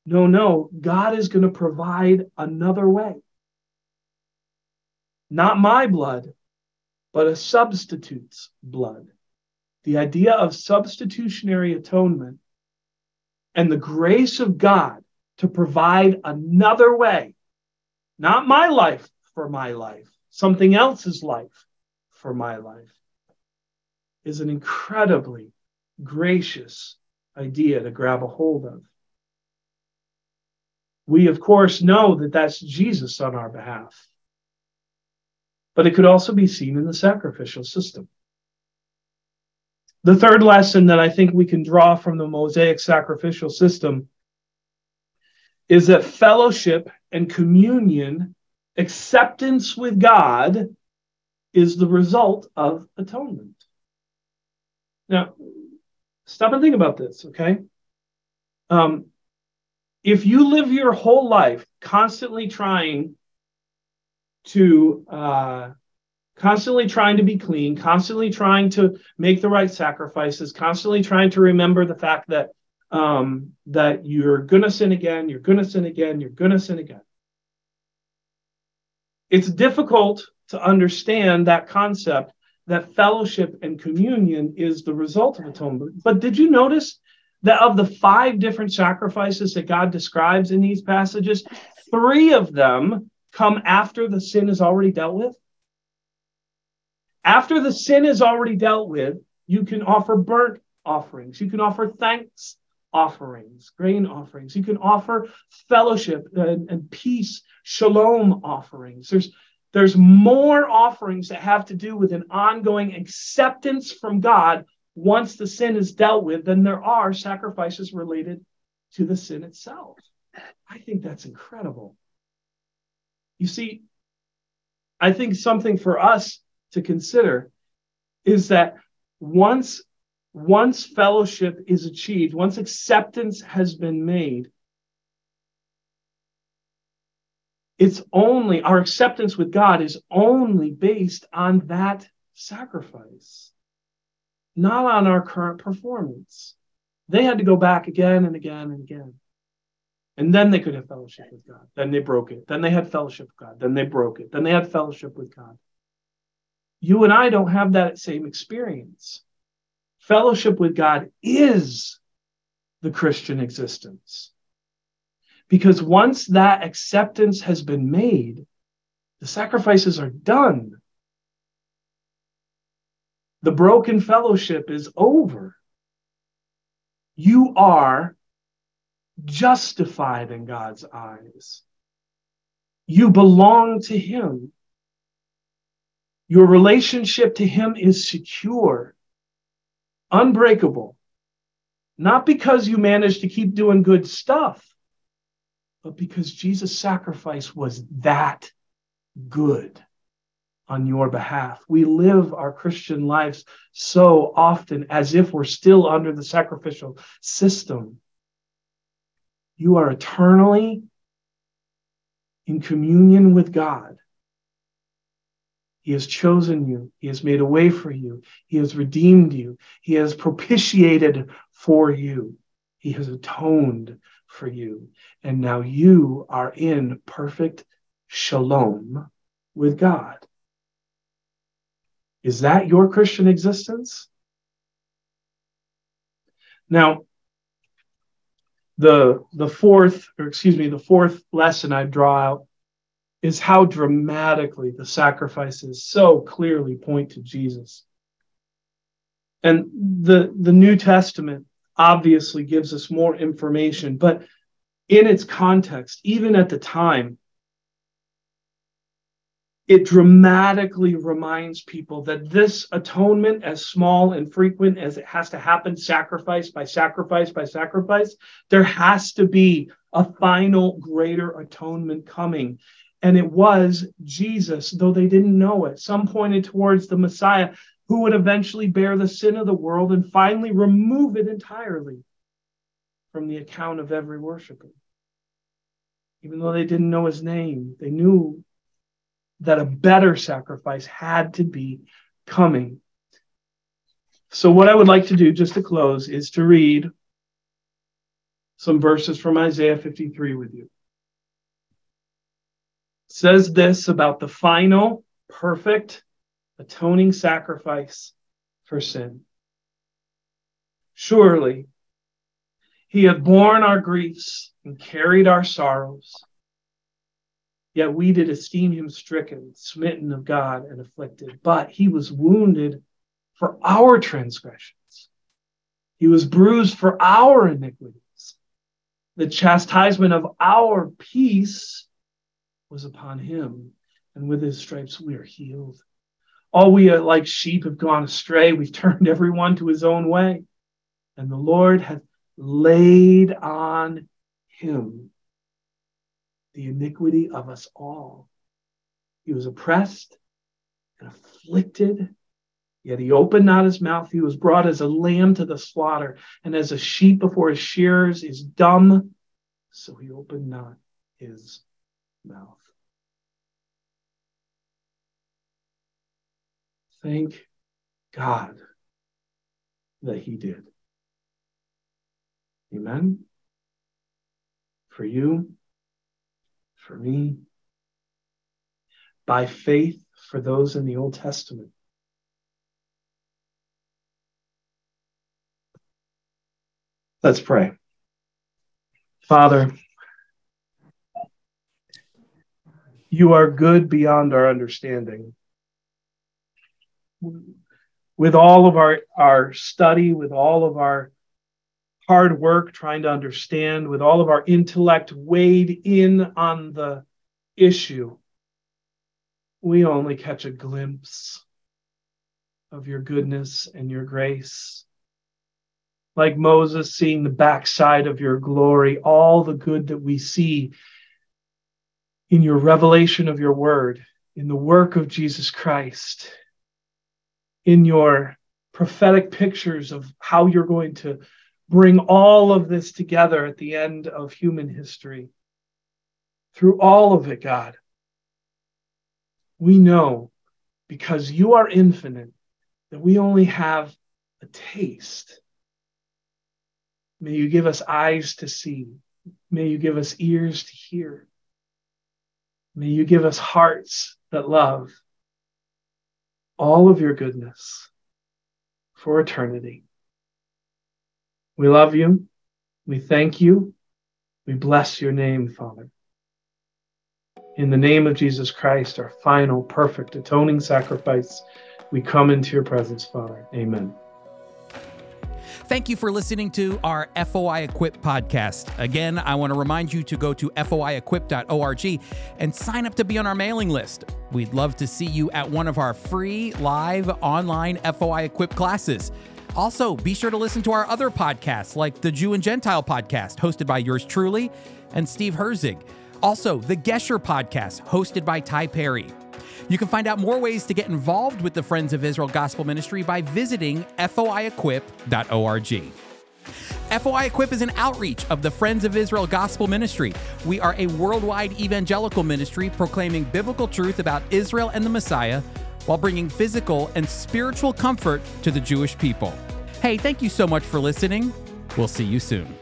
No, no, God is going to provide another way. Not my blood, but a substitute's blood. The idea of substitutionary atonement and the grace of God to provide another way, not my life for my life, something else's life for my life is an incredibly gracious idea to grab a hold of. We, of course, know that that's Jesus on our behalf. But it could also be seen in the sacrificial system. The third lesson that I think we can draw from the Mosaic sacrificial system is that fellowship and communion, acceptance with God, is the result of atonement. Now, stop and think about this, okay? Um, if you live your whole life constantly trying to uh, constantly trying to be clean, constantly trying to make the right sacrifices, constantly trying to remember the fact that um, that you're to sin again, you're to sin again, you're to sin again. It's difficult to understand that concept that fellowship and communion is the result of atonement. But did you notice that of the five different sacrifices that God describes in these passages, three of them come after the sin is already dealt with? After the sin is already dealt with, you can offer burnt offerings, you can offer thanks offerings, grain offerings, you can offer fellowship and, and peace, shalom offerings. There's there's more offerings that have to do with an ongoing acceptance from God once the sin is dealt with than there are sacrifices related to the sin itself. I think that's incredible. You see, I think something for us to consider is that once once fellowship is achieved, once acceptance has been made, it's only our acceptance with God is only based on that sacrifice not on our current performance. They had to go back again and again and again. And then they could have fellowship with God. Then they broke it. Then they had fellowship with God. Then they broke it. Then they had fellowship with God. You and I don't have that same experience. Fellowship with God is the Christian existence. Because once that acceptance has been made, the sacrifices are done the broken fellowship is over. You are justified in God's eyes. You belong to Him. Your relationship to Him is secure, unbreakable, not because you managed to keep doing good stuff, but because Jesus' sacrifice was that good on your behalf. We live our Christian lives so often as if we're still under the sacrificial system. You are eternally in communion with God. He has chosen you. He has made a way for you. He has redeemed you. He has propitiated for you. He has atoned for you. And now you are in perfect shalom with God. Is that your Christian existence? Now, the the fourth, or excuse me, the fourth lesson I draw out is how dramatically the sacrifices so clearly point to Jesus. And the the New Testament obviously gives us more information, but in its context, even at the time, it dramatically reminds people that this atonement, as small and frequent as it has to happen, sacrifice by sacrifice by sacrifice, there has to be a final greater atonement coming. And it was Jesus, though they didn't know it. Some pointed towards the Messiah who would eventually bear the sin of the world and finally remove it entirely from the account of every worshiper. Even though they didn't know his name, they knew that a better sacrifice had to be coming. So, what I would like to do just to close is to read some verses from Isaiah 53 with you. It says this about the final, perfect, atoning sacrifice for sin. Surely he hath borne our griefs and carried our sorrows. Yet we did esteem him stricken, smitten of God, and afflicted. But he was wounded for our transgressions, he was bruised for our iniquities. The chastisement of our peace was upon him, and with his stripes we are healed. All we uh, like sheep have gone astray. We've (laughs) turned everyone to his own way. And the Lord hath laid on him the iniquity of us all. He was oppressed and afflicted, Yet he opened not his mouth. He was brought as a lamb to the slaughter, and as a sheep before his shearers is dumb, so he opened not his mouth. Thank God that he did. Amen. For you, for me, by faith for those in the Old Testament. Let's pray. Father, you are good beyond our understanding. With all of our, our study, with all of our hard work trying to understand, with all of our intellect weighed in on the issue, we only catch a glimpse of your goodness and your grace. Like Moses seeing the backside of your glory, all the good that we see in your revelation of your word, in the work of Jesus Christ, in your prophetic pictures of how you're going to bring all of this together at the end of human history. Through all of it, God, we know because you are infinite that we only have a taste May you give us eyes to see. May you give us ears to hear. May you give us hearts that love all of your goodness for eternity. We love you. We thank you. We bless your name, Father. In the name of Jesus Christ, our final, perfect, atoning sacrifice, we come into your presence, Father. Amen. Thank you for listening to our FOI Equip podcast. Again, I want to remind you to go to foiequip.org and sign up to be on our mailing list. We'd love to see you at one of our free live online FOI Equip classes. Also, be sure to listen to our other podcasts like the Jew and Gentile podcast, hosted by yours truly and Steve Herzig. Also, the Gesher podcast, hosted by Ty Perry. You can find out more ways to get involved with the Friends of Israel Gospel Ministry by visiting foiequip.org. FOI Equip is an outreach of the Friends of Israel Gospel Ministry. We are a worldwide evangelical ministry proclaiming biblical truth about Israel and the Messiah while bringing physical and spiritual comfort to the Jewish people. Hey, thank you so much for listening. We'll see you soon.